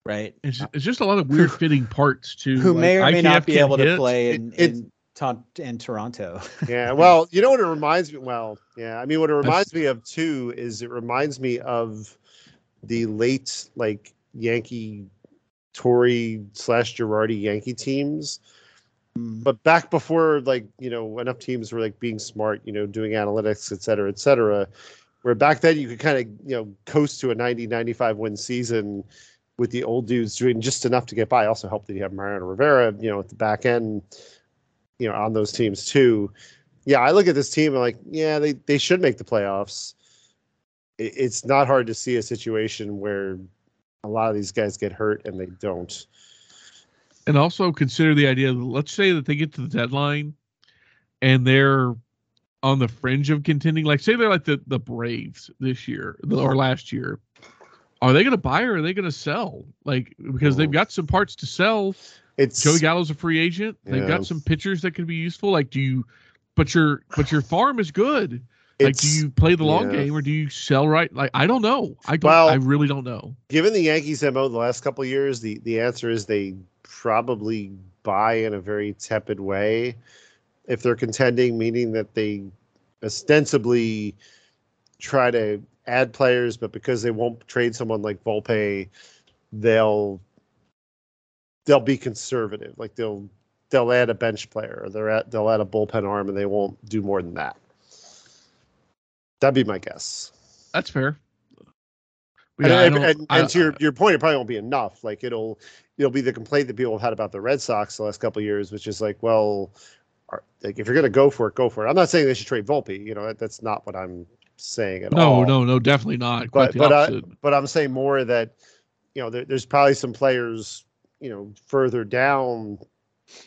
right? It's, it's just a lot of weird fitting parts too. Who may or may IKF not be can able to hit. play It- in it's- in, In Toronto. Yeah, well, you know what it reminds me. Well, yeah, I mean, what it reminds me of too is it reminds me of the late like Yankee, Torre slash Girardi Yankee teams. Mm. But back before like you know enough teams were like being smart, you know, doing analytics, et cetera, et cetera. Where back then you could kind of you know coast to a 90, 95 win season with the old dudes doing just enough to get by. Also helped that you have Mariano Rivera, you know, at the back end, you know, on those teams too. Yeah, I look at this team and like, yeah, they they should make the playoffs. It, it's not hard to see a situation where a lot of these guys get hurt and they don't. and also consider the idea that let's say that they get to the deadline and they're on the fringe of contending like say they're like the, the braves this year or last year are they going to buy or are they going to sell like because they've Oh. got some parts to sell It's joey gallo's a free agent. They've Yeah. got some pitchers that could be useful. Like do you but your but your farm is good. Like do you play the long yeah. game or do you sell right? Like i don't know. I don't Well- i really don't know. given the Yankees MO the last couple of years, the the answer is they probably buy in a very tepid way. If they're contending, meaning that they ostensibly try to add players, but because they won't trade someone like Volpe, they'll they'll be conservative. Like they'll they'll add a bench player or they're at they'll add a bullpen arm and they won't do more than that. That'd be my guess. that's fair And, Yeah, and, and, and to your, your point, it probably won't be enough. Like it'll it'll be the complaint that people have had about the Red Sox the last couple of years, which is like, well, are, like if you're gonna go for it, go for it. I'm not saying they should trade Volpe. You know, that, that's not what I'm saying at no all. no no no, definitely not quite But but I, but I'm saying more that you know there, there's probably some players you know further down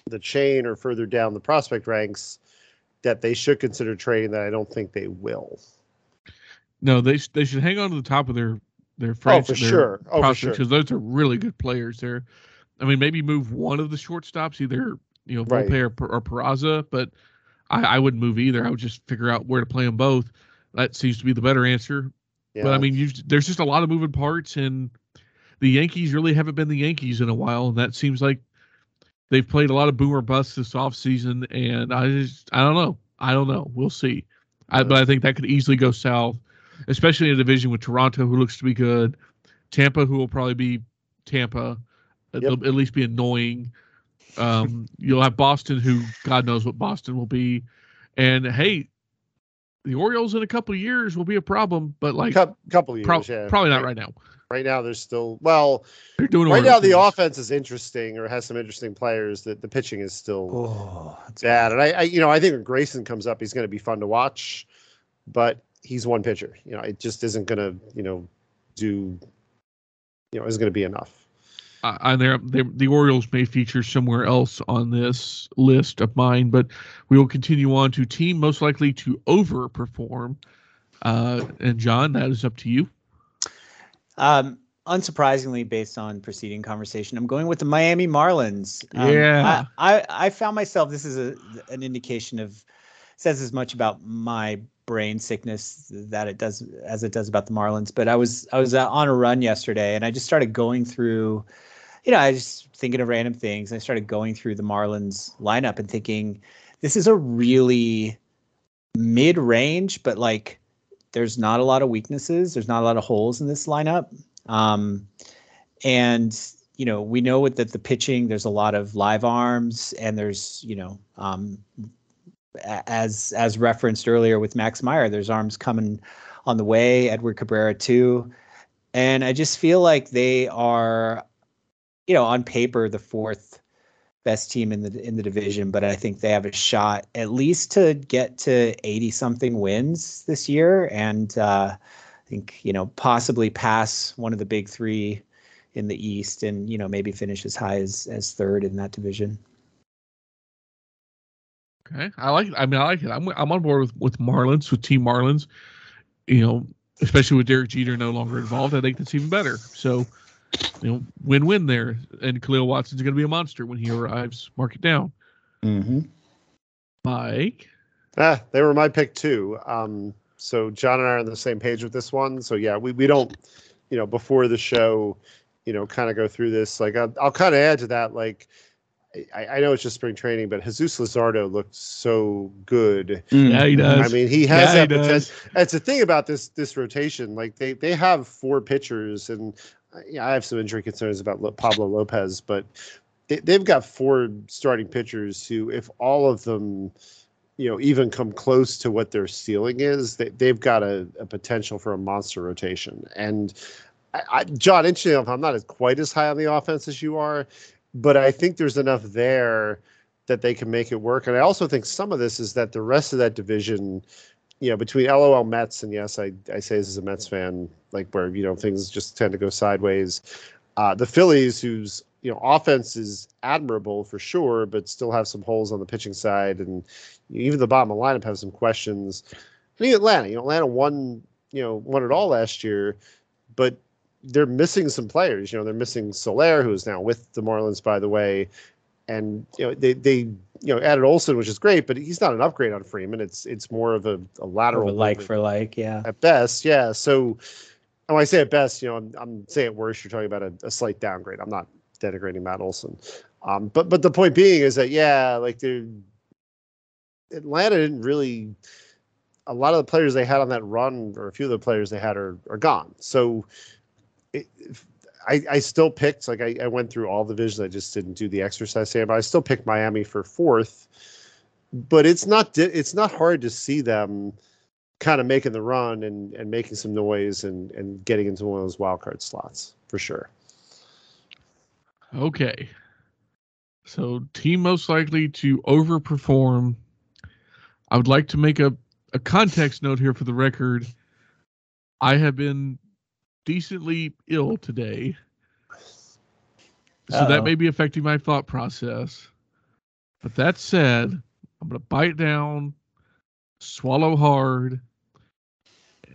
the chain or further down the prospect ranks that they should consider trading that I don't think they will. No, they sh- they should hang on to the top of their their Oh, for sure. Oh, for sure. because those are really good players. There, I mean, maybe move one of the shortstops, either you know Right. Volpe or, Per- or Peraza, but I, I wouldn't move either. I would just figure out where to play them both. That seems to be the better answer. Yeah. But I mean, you there's just a lot of moving parts, and the Yankees really haven't been the Yankees in a while, and that seems like they've played a lot of boomer busts this offseason, and I just I don't know. I don't know. We'll see. I, but I think that could easily go south, especially in a division with Toronto, who looks to be good, Tampa, who will probably be Tampa, Yep. they'll at least be annoying. Um, you'll have Boston, who God knows what Boston will be, and hey, the Orioles in a couple of years will be a problem, but like Cou- couple of years, prob- yeah. probably not right now. Right now, there's still well. They're doing Right Oriole now, the things. offense is interesting or has some interesting players. That the pitching is still Oh, that's bad, and I, I, you know, I think when Grayson comes up, he's going to be fun to watch, but he's one pitcher. You know, it just isn't going to, you know, do, you know, isn't going to be enough. Uh, and they're, the Orioles may feature somewhere else on this list of mine, but we will continue on to team most likely to overperform. Uh, and John, that is up to you. Um, unsurprisingly, based on preceding conversation, I'm going with the Miami Marlins. Um, yeah, I, I, I found myself. This is a an indication of says as much about my brain sickness that it does as it does about the Marlins. But I was I was on a run yesterday, and I just started going through. You know, I was thinking of random things. I started going through the Marlins lineup and thinking, this is a really mid range, but like there's not a lot of weaknesses. There's not a lot of holes in this lineup. Um, and you know, we know that the pitching, there's a lot of live arms, and there's you know, um, as as referenced earlier with Max Meyer, there's arms coming on the way. Edward Cabrera too, and I just feel like they are, you know, on paper the fourth best team in the in the division, but I think they have a shot at least to get to 80 something wins this year and uh, I think, you know, possibly pass one of the big 3 in the East and, you know, maybe finish as high as as third in that division. Okay. I like it. I mean, I like it. I'm I'm on board with with Marlins, with Team Marlins. You know, especially with Derek Jeter no longer involved, I think that's even better. So you know, win-win there. And Kahlil Watson's going to be a monster when he arrives. Mark it down. Mm-hmm. Mike. Ah, they were my pick too. Um, so John and I are on the same page with this one. So yeah, we, we don't, you know, before the show, you know, kind of go through this. Like I'll, I'll kind of add to that. Like I, I, know it's just spring training, but Jesus Luzardo looked so good. Mm. Yeah, he does. I mean, he has yeah, that he potential. That's the thing about this this rotation. Like they they have four pitchers, and Uh, yeah, I have some injury concerns about Pablo Lopez, but they, they've got four starting pitchers who, if all of them, you know, even come close to what their ceiling is, they, they've got a, a potential for a monster rotation. And I, I, John, interestingly enough, I'm not as quite as high on the offense as you are, but I think there's enough there that they can make it work. And I also think some of this is that the rest of that division you know, between LOL Mets and yes, I, I say this as a Mets fan, like where, you know, things just tend to go sideways. Uh, the Phillies, whose, you know, offense is admirable for sure, but still have some holes on the pitching side. And even the bottom of the lineup have some questions. And Atlanta, you know, Atlanta won, you know, won it all last year, but they're missing some players. You know, they're missing Soler, who is now with the Marlins, by the way and you know they they you know added Olson, which is great, but he's not an upgrade on Freeman. It's it's more of a, a lateral, like for like, yeah. At best, yeah. So when I say at best, you know, I'm, I'm saying at worst, you're talking about a, a slight downgrade. I'm not denigrating Matt Olson, um, but but the point being is that yeah, like they Atlanta didn't really. A lot of the players they had on that run, or a few of the players they had, are are gone. So it, I, I still picked like I, I went through all the visions. I just didn't do the exercise here, but I still picked Miami for fourth. But it's not it's not hard to see them kind of making the run and, and making some noise and, and getting into one of those wild card slots for sure. Okay. So team most likely to overperform. I would like to make a, a context note here for the record. I have been decently ill today. So Uh-oh. that may be affecting my thought process. But that said, I'm going to bite down, swallow hard,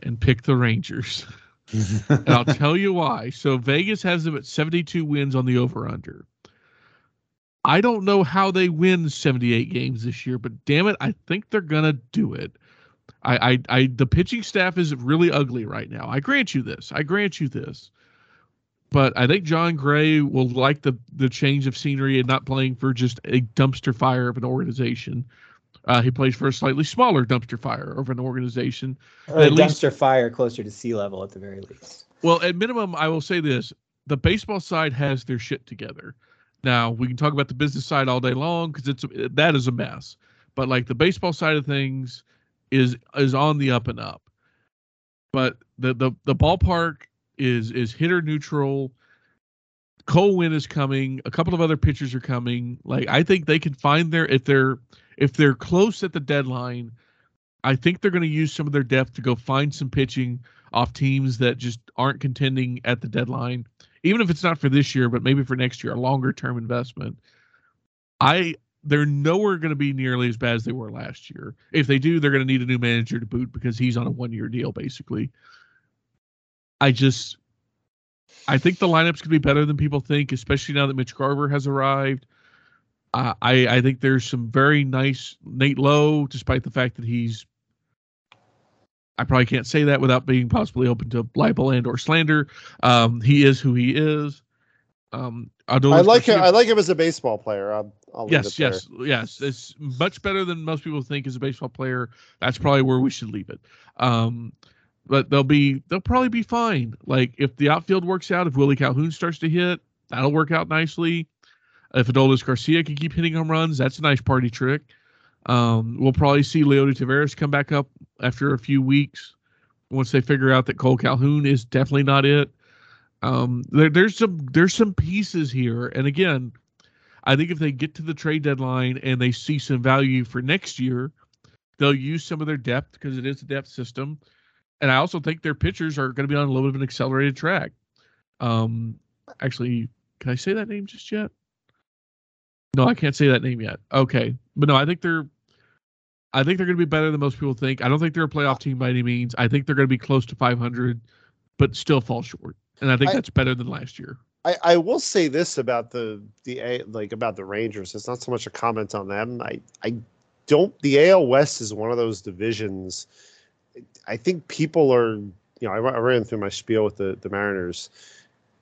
and pick the Rangers. and I'll tell you why. So Vegas has them at 72 wins on the over under. I don't know how they win 78 games this year, but damn it, I think they're going to do it. I, I, I, the pitching staff is really ugly right now. I grant you this. I grant you this. But I think Jon Gray will like the the change of scenery and not playing for just a dumpster fire of an organization. Uh, he plays for a slightly smaller dumpster fire of an organization. Or a dumpster least, fire closer to sea level at the very least. Well, at minimum, I will say this: the baseball side has their shit together. Now we can talk about the business side all day long because it's that is a mess. But like the baseball side of things, is is on the up and up. But the the the ballpark is is hitter neutral. Cole Winn is coming. A couple of other pitchers are coming. Like I think they can find their if they're if they're close at the deadline. I think they're going to use some of their depth to go find some pitching off teams that just aren't contending at the deadline, even if it's not for this year, but maybe for next year, a longer term investment. I they're nowhere going to be nearly as bad as they were last year. If they do, they're going to need a new manager to boot because he's on a one year deal, basically. I just, I think the lineup's gonna be better than people think, especially now that Mitch Garver has arrived. Uh, I I think there's some very nice Nate Lowe, despite the fact that he's. I probably can't say that without being possibly open to libel and or slander. Um, he is who he is. Um, I like him. I like him as a baseball player. I'll, I'll yes, yes, yes. It's much better than most people think as a baseball player. That's probably where we should leave it. Um, but they'll be they'll probably be fine. Like if the outfield works out, if Willie Calhoun starts to hit, that'll work out nicely. If Adolis Garcia can keep hitting home runs, that's a nice party trick. Um, we'll probably see Leody Taveras come back up after a few weeks once they figure out that Cole Calhoun is definitely not it. Um, there, there's some there's some pieces here, and again, I think if they get to the trade deadline and they see some value for next year, they'll use some of their depth because it is a depth system, and I also think their pitchers are going to be on a little bit of an accelerated track. Um, actually, can I say that name just yet? No, I can't say that name yet. Okay, but no, I think they're I think they're going to be better than most people think. I don't think they're a playoff team by any means. I think they're going to be close to 500, but still fall short and I think I, that's better than last year. I, I will say this about the the like about the Rangers. It's not so much a comment on them. I I don't. The AL West is one of those divisions. I think people are. You know, I, I ran through my spiel with the the Mariners.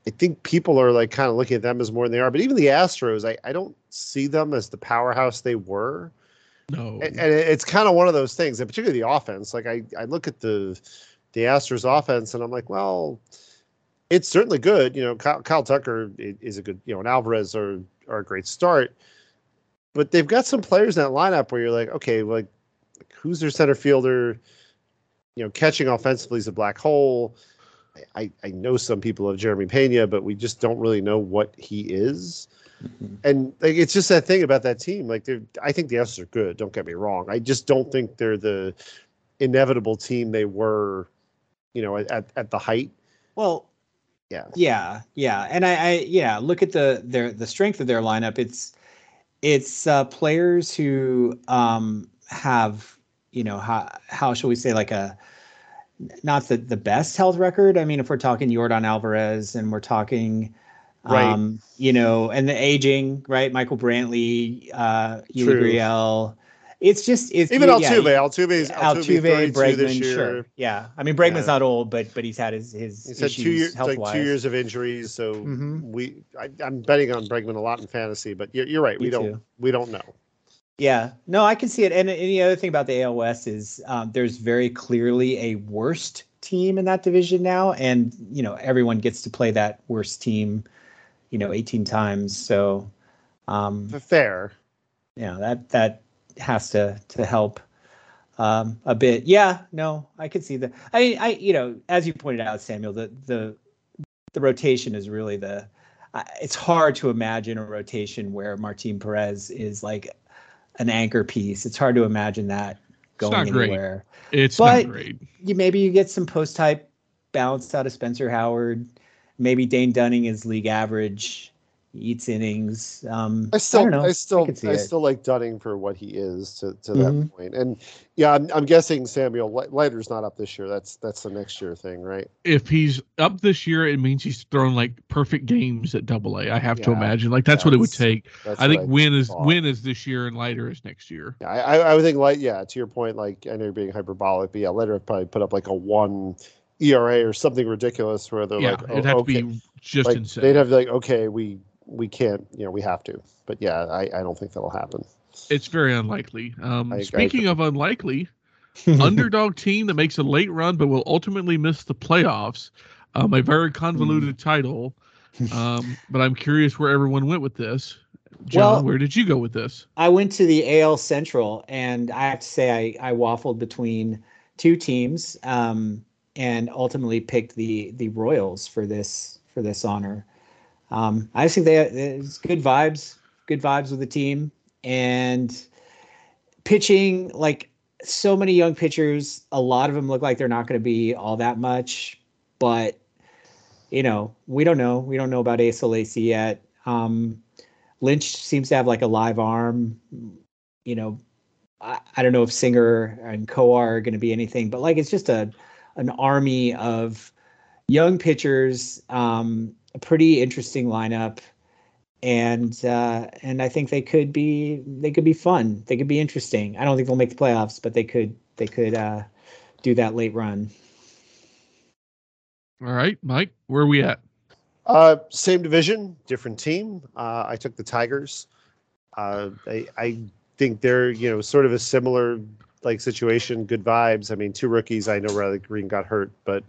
I think people are like kind of looking at them as more than they are. But even the Astros, I, I don't see them as the powerhouse they were. No, and, and it's kind of one of those things, and particularly the offense. Like I, I look at the the Astros offense, and I'm like, well, it's certainly good. You know, Kyle, Kyle, Tucker is a good, you know, and Alvarez are are a great start. But they've got some players in that lineup where you're like, okay, like who's their center fielder? You know, catching offensively is a black hole. I, I know some people have Jeremy Pena, but we just don't really know what he is. Mm-hmm. And like it's just that thing about that team. Like they're I think the Astros are good, don't get me wrong. I just don't think they're the inevitable team they were, you know, at, at the height. Well, yeah. Yeah, yeah, and I, I yeah, look at the their the strength of their lineup. It's it's uh, players who um, have you know how how shall we say like a not the the best health record. I mean, if we're talking Yordan Alvarez and we're talking right. um, you know, and the aging, right? Michael Brantley, uh, Yuli it's just it's even Altuve. Yeah, Altuve's Altuve, Altuve Bregman, sure. Yeah, I mean Bregman's yeah. not old, but but he's had his his he's had two years like two years of injuries. So mm-hmm. we I, am betting on Bregman a lot in fantasy, but you're, you're right. Me we don't too. we don't know. Yeah, no, I can see it. And any other thing about the ALS is um, there's very clearly a worst team in that division now, and you know everyone gets to play that worst team, you know, 18 times. So um, fair. Yeah, that that has to to help um, a bit. Yeah, no, I could see that. I I you know, as you pointed out, Samuel, the the the rotation is really the. Uh, it's hard to imagine a rotation where Martin Perez is like an anchor piece. It's hard to imagine that going it's anywhere. Great. It's but not great. You maybe you get some post type balanced out of Spencer Howard. Maybe Dane Dunning is league average eats innings. Um, I still, I, I still, I, I still like Dunning for what he is to, to mm-hmm. that point. And yeah, I'm, I'm guessing Samuel Leiter's not up this year. That's that's the next year thing, right? If he's up this year, it means he's thrown like perfect games at Double A. I have yeah, to imagine like that's, that's what it would take. I think Winn is thought. Winn is this year and Leiter is next year. Yeah, I, I would think like yeah. To your point, like I know you're being hyperbolic, but yeah, Leiter would probably put up like a one. ERA or something ridiculous where they're yeah, like, oh, it'd have okay. to be just like, insane. They'd have like, okay, we we can't, you know, we have to. But yeah, I, I don't think that'll happen. It's very unlikely. Um, I, speaking I, of unlikely, underdog team that makes a late run but will ultimately miss the playoffs. Um, a very convoluted mm. title. Um, but I'm curious where everyone went with this. John, well, where did you go with this? I went to the AL Central, and I have to say I, I waffled between two teams, um, and ultimately picked the the Royals for this for this honor. Um, I think they it's good vibes, good vibes with the team, and pitching like so many young pitchers. A lot of them look like they're not going to be all that much, but you know we don't know. We don't know about Lacy yet. Um, Lynch seems to have like a live arm. You know, I, I don't know if Singer and Kowar are going to be anything, but like it's just a an army of young pitchers, um, a pretty interesting lineup, and uh, and I think they could be they could be fun. They could be interesting. I don't think they'll make the playoffs, but they could they could uh, do that late run. All right, Mike, where are we at? Uh, same division, different team. Uh, I took the Tigers. Uh, I, I think they're you know sort of a similar like situation, good vibes. I mean, two rookies. I know Riley Greene got hurt, but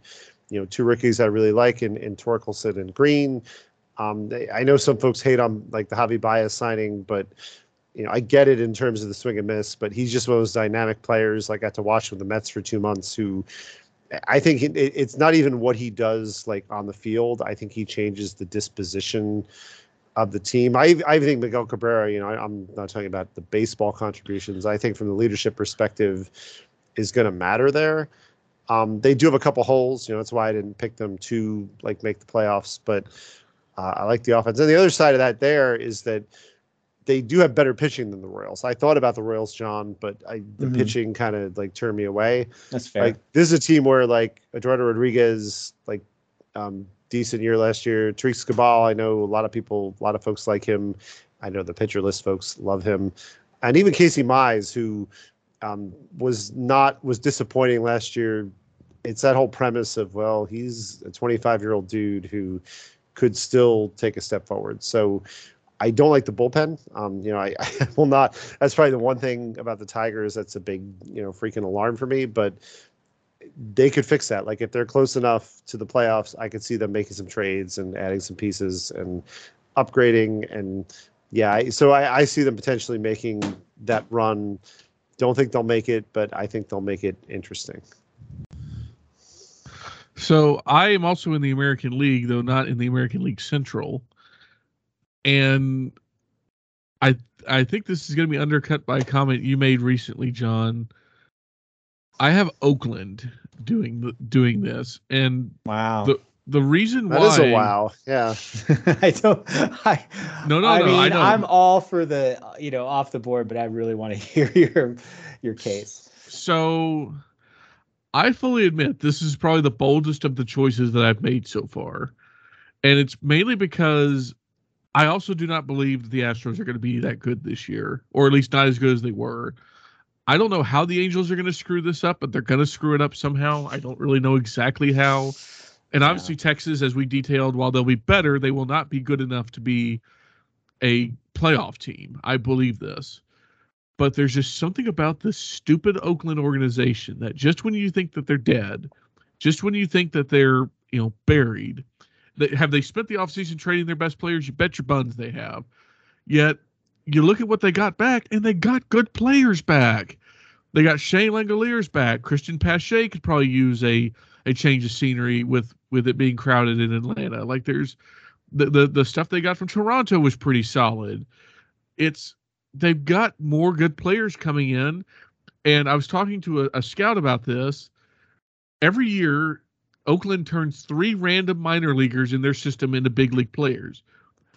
you know, two rookies I really like in in Torkelson and Greene. Um, they, I know some folks hate on like the Javi Baez signing, but you know, I get it in terms of the swing and miss. But he's just one of those dynamic players. Like I got to watch with the Mets for two months. Who I think it, it's not even what he does like on the field. I think he changes the disposition of the team. I I think Miguel Cabrera. You know, I, am not talking about the baseball contributions. I think from the leadership perspective, is going to matter there. Um, they do have a couple holes. You know, that's why I didn't pick them to like make the playoffs. But uh, I like the offense. And the other side of that there is that they do have better pitching than the Royals. I thought about the Royals, John, but I, the mm-hmm. pitching kind of like turned me away. That's fair. Like this is a team where like Eduardo Rodriguez, like um, decent year last year. Tarik Skubal, I know a lot of people, a lot of folks like him. I know the pitcher list folks love him, and even Casey Mize, who um, was not was disappointing last year. It's that whole premise of well, he's a 25 year old dude who could still take a step forward. So I don't like the bullpen. Um, you know, I, I, will not. That's probably the one thing about the Tigers that's a big, you know, freaking alarm for me. But they could fix that. Like if they're close enough to the playoffs, I could see them making some trades and adding some pieces and upgrading. And yeah, so I, I see them potentially making that run. Don't think they'll make it, but I think they'll make it interesting. So I am also in the American League, though not in the American League Central, and I I think this is going to be undercut by a comment you made recently, John. I have Oakland doing doing this, and wow, the the reason that why is a wow, yeah. I don't. I, no, no, I no. Mean, I I'm all for the you know off the board, but I really want to hear your your case. So I fully admit this is probably the boldest of the choices that I've made so far. And it's mainly because I also do not believe the Astros are going to be that good this year, or at least not as good as they were. I don't know how the Angels are going to screw this up, but they're going to screw it up somehow. I don't really know exactly how. And obviously, yeah. Texas, as we detailed, while they'll be better, they will not be good enough to be a playoff team. I believe this but there's just something about this stupid Oakland organization that just when you think that they're dead, just when you think that they're, you know, buried, that have they spent the offseason trading their best players? You bet your buns they have. Yet you look at what they got back, and they got good players back. They got Shea Langeliers back. Cristian Pache could probably use a a change of scenery with with it being crowded in Atlanta. Like there's the the the stuff they got from Toronto was pretty solid. It's they've got more good players coming in. And I was talking to a, a scout about this. Every year, Oakland turns three random minor leaguers in their system into big league players.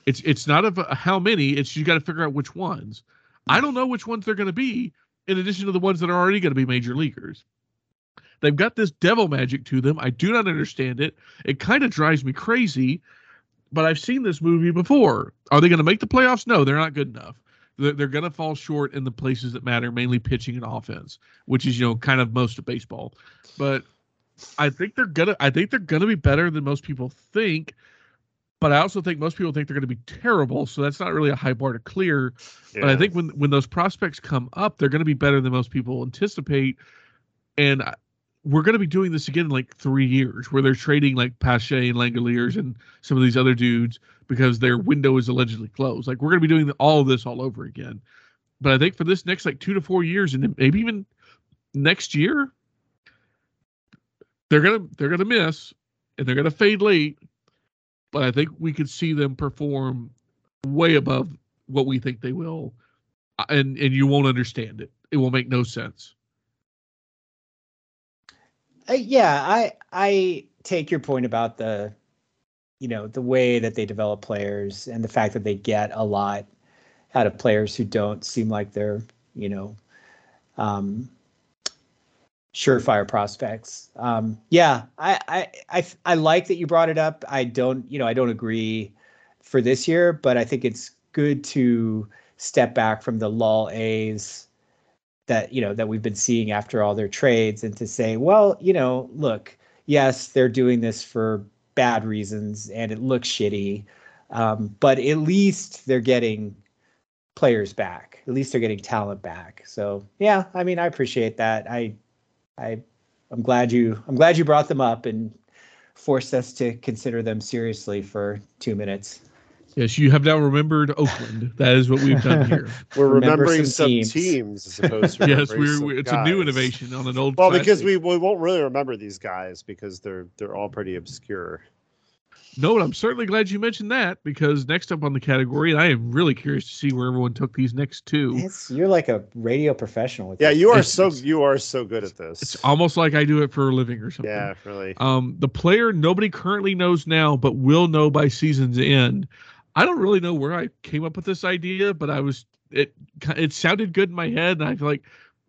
It's it's not of how many. It's you got to figure out which ones. I don't know which ones they're going to be. In addition to the ones that are already going to be major leaguers, they've got this devil magic to them. I do not understand it. It kind of drives me crazy. But I've seen this movie before. Are they going to make the playoffs? No, they're not good enough they're, they're going to fall short in the places that matter, mainly pitching and offense, which is you know kind of most of baseball. But I think they're gonna I think they're gonna be better than most people think. But I also think most people think they're going to be terrible, so that's not really a high bar to clear. Yeah. But I think when when those prospects come up, they're going to be better than most people anticipate. And we're going to be doing this again in like three years, where they're trading like Pache and Langeliers and some of these other dudes because their window is allegedly closed. Like we're going to be doing all of this all over again. But I think for this next like two to four years, and maybe even next year, they're gonna they're gonna miss and they're gonna fade late. But I think we could see them perform way above what we think they will, uh, and and you won't understand it. It will make no sense. Uh, yeah, I I take your point about the you know the way that they develop players and the fact that they get a lot out of players who don't seem like they're you know um, surefire prospects. Um, yeah, I, I I I like that you brought it up. I don't, you know, I don't agree for this year, but I think it's good to step back from the lull A's that you know that we've been seeing after all their trades and to say, well, you know, look, yes, they're doing this for bad reasons and it looks shitty, um, but at least they're getting players back. At least they're getting talent back. So yeah, I mean, I appreciate that. I, I, I'm glad you. I'm glad you brought them up and forced us to consider them seriously for two minutes. Yes, you have now remembered Oakland. That is what we've done here. We're Remember remembering some, some teams. teams. as opposed to yes, we're, we're it's guys. a new innovation on an old. Well, classic. because we, we won't really remember these guys because they're they're all pretty obscure. No, I'm certainly glad you mentioned that because next up on the category, and I am really curious to see where everyone took these next two. It's, you're like a radio professional. yeah, you are it's, so you are so good at this. It's almost like I do it for a living or something. Yeah, really. Um, the player nobody currently knows now, but will know by season's end. I don't really know where I came up with this idea, but I was it. It sounded good in my head, and I feel like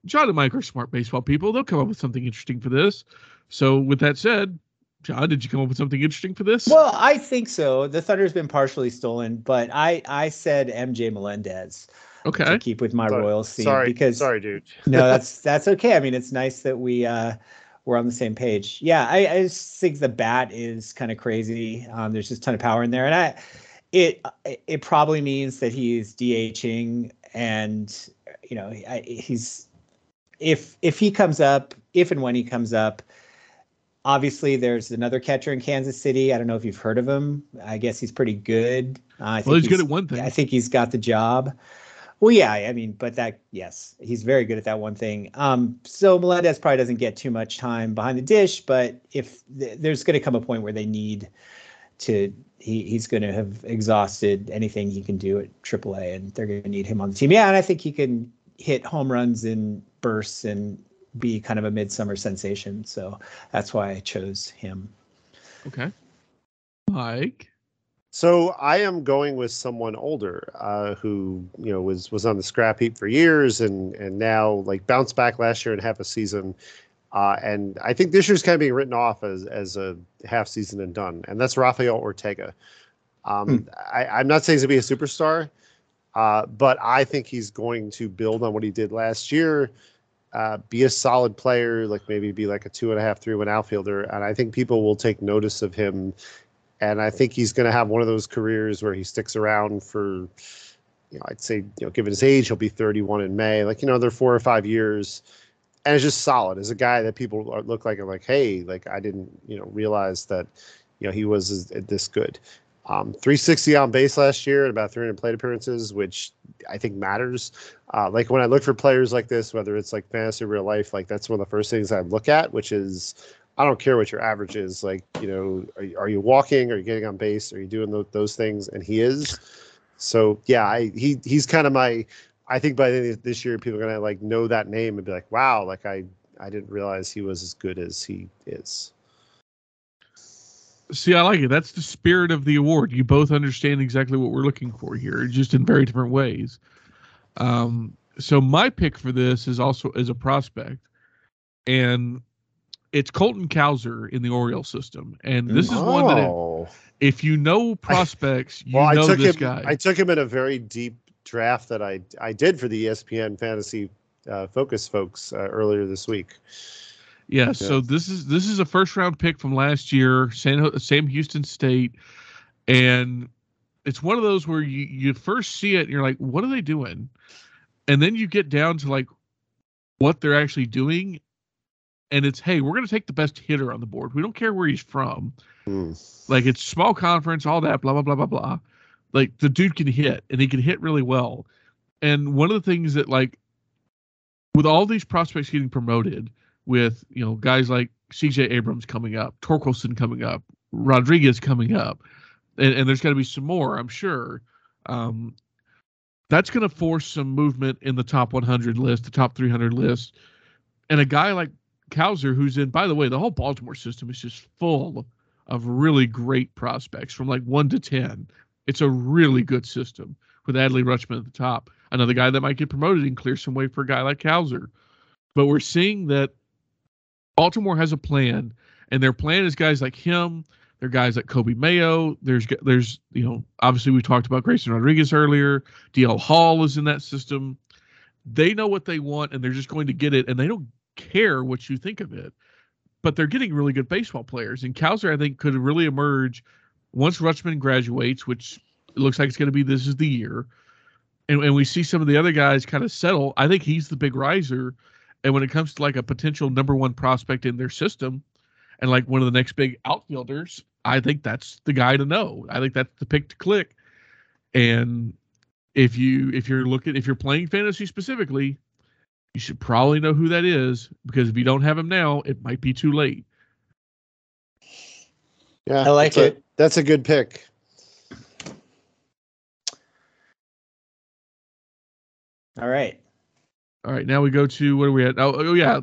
Jon and Mike are smart baseball people. They'll come up with something interesting for this. So, with that said, Jon, did you come up with something interesting for this? Well, I think so. The Thunder's been partially stolen, but I I said MJ Melendez. Okay. To keep with my sorry, Royals theme sorry, because sorry, dude. no, that's that's okay. I mean, it's nice that we uh we're on the same page. Yeah, I, I just think the bat is kind of crazy. Um, there's just a ton of power in there, and I it it probably means that he's DHing, and you know he's if if he comes up, if and when he comes up obviously there's another catcher in Kansas City. I don't know if you've heard of him. I guess he's pretty good. Uh, I think well, he's, he's, good at one thing. I think he's got the job. Well, yeah, I mean, but that yes, he's very good at that one thing. Um, so Melendez probably doesn't get too much time behind the dish, but if th- there's going to come a point where they need to, he, he's going to have exhausted anything he can do at AAA, and they're going to need him on the team. Yeah, and I think he can hit home runs in bursts and be kind of a midsummer sensation. So that's why I chose him. Okay. Mike. So I am going with someone older uh, who you know was was on the scrap heap for years and and now like bounced back last year and half a season, uh, and I think this year's kind of being written off as as a half season and done, and that's Rafael Ortega. Um, hmm. I, am not saying he's gonna be a superstar, uh, but I think he's going to build on what he did last year uh, be a solid player, like maybe be like a two and a half, three one outfielder, and I think people will take notice of him. And I think he's going to have one of those careers where he sticks around for, you know, I'd say, you know, given his age, he'll be 31 in May. Like, you know, they're four or five years, and it's just solid as a guy that people are, look like and like, hey, like I didn't, you know, realize that, you know, he was this good. Um, 360 on base last year and about 300 plate appearances, which I think matters. Uh, like when I look for players like this, whether it's like fantasy or real life, like that's one of the first things I look at, which is I don't care what your average is. Like, you know, are, are you walking? Are you getting on base? Are you doing those, those things? And he is. So yeah, I, he he's kind of my. I think by the end of this year, people are gonna like know that name and be like, wow, like I I didn't realize he was as good as he is. See, I like it. That's the spirit of the award. You both understand exactly what we're looking for here, just in very different ways. Um, so my pick for this is also as a prospect, and it's Colton Cowser in the Orioles system, and this is oh. one that oh. if you know prospects, you well, know this him, guy. I took him in a very deep draft that I I did for the ESPN Fantasy uh, Focus folks uh, earlier this week. Yeah, so this is this is a first round pick from last year, San Sam Houston State, and it's one of those where you you first see it and you're like, what are they doing? And then you get down to like what they're actually doing, and it's hey, we're gonna take the best hitter on the board. We don't care where he's from. Mm. Like it's small conference, all that, blah blah blah blah blah. Like the dude can hit, and he can hit really well. And one of the things that like with all these prospects getting promoted with you know guys like C.J. Abrams coming up, Torkelson coming up, Rodriguez coming up, and, and there's got to be some more, I'm sure. Um, that's going to force some movement in the top 100 list, the top 300 list, and a guy like Cowser, who's in, by the way, the whole Baltimore system is just full of really great prospects from like one to ten. It's a really good system with Adley Rutschman at the top. Another guy that might get promoted and clear some way for a guy like Cowser. But we're seeing that Baltimore has a plan, and their plan is guys like him. They're guys like Coby Mayo. There's there's you know obviously we talked about Grayson Rodriguez earlier. DL Hall is in that system. They know what they want, and they're just going to get it, and they don't care what you think of it. But they're getting really good baseball players, and Cowser I think could really emerge once Rutschman graduates, which looks like it's going to be this is the year. And, and we see some of the other guys kind of settle. I think he's the big riser. And when it comes to like a potential number one prospect in their system, and like one of the next big outfielders, I think that's the guy to know. I think that's the pick to click. And if you if you're looking if you're playing fantasy specifically, you should probably know who that is because if you don't have him now, it might be too late. Yeah, I like that's a- it. That's a good pick. All right. All right, now we go to what are we at? Oh, oh yeah,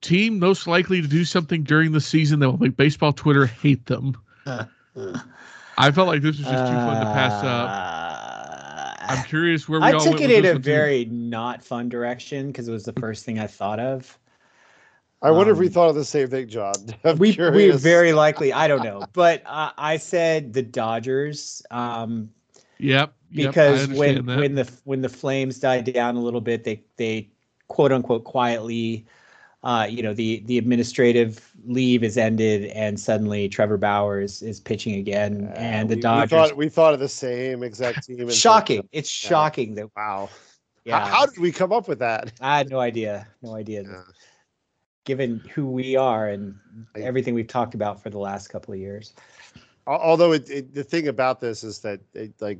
team most likely to do something during the season that will make baseball Twitter hate them. I felt like this was just too fun to pass up. I'm curious where we Uh, I all took went it with in this a one, too. very not fun direction because it was the first thing I thought of. I wonder if we Um, thought of the same thing, Jon. I'm we we very likely I don't know, but uh, I said the Dodgers um, Yep, yep, because when that. when the when the Flames died down a little bit, they they quote unquote quietly, uh, you know, the the administrative leave is ended, and suddenly Trevor Bauer is, is pitching again, Uh, and the we- Dodgers. We thought, we thought of the same exact team. and- shocking! It's Yeah. shocking that Wow. yeah. How, how did we come up with that? I had no idea, no idea. Yeah. Given who we are and everything we've talked about for the last couple of years. Although it, it, the thing about this is that, it, like,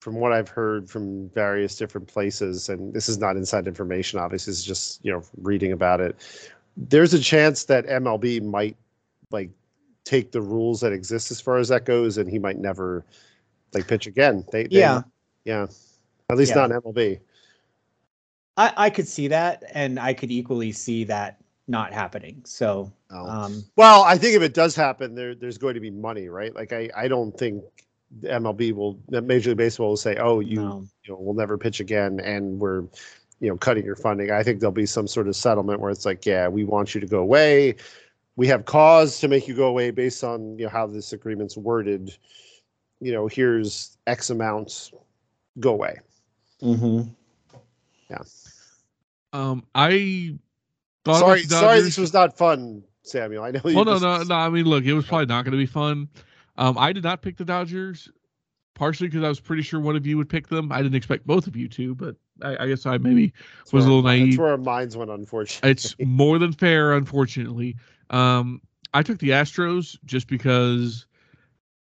from what I've heard from various different places, and this is not inside information, obviously, it's just you know reading about it. There's a chance that MLB might like take the rules that exist as far as that goes, and he might never like pitch again. They, they Yeah. yeah, at least Yeah. not MLB. I, I could see that, and I could equally see that not happening. So, No. um, Well, I think if it does happen, there there's going to be money, right? Like I, I don't think MLB will that Major League Baseball will say, oh, you no. you know we'll never pitch again, and we're you know cutting your funding. I think there'll be some sort of settlement where it's like, yeah, we want you to go away. We have cause to make you go away based on you know how this agreement's worded. You know, here's X amount, go away. Mm-hmm. Yeah. Um, I Sorry, the sorry, this was not fun, Samuel. I know. you Well, no, no, no. I mean, look, it was probably not going to be fun. Um, I did not pick the Dodgers, partially because I was pretty sure one of you would pick them. I didn't expect both of you to, but I, I guess I maybe That's was a little naive. That's where our minds went, unfortunately. it's more than fair, unfortunately. Um, I took the Astros just because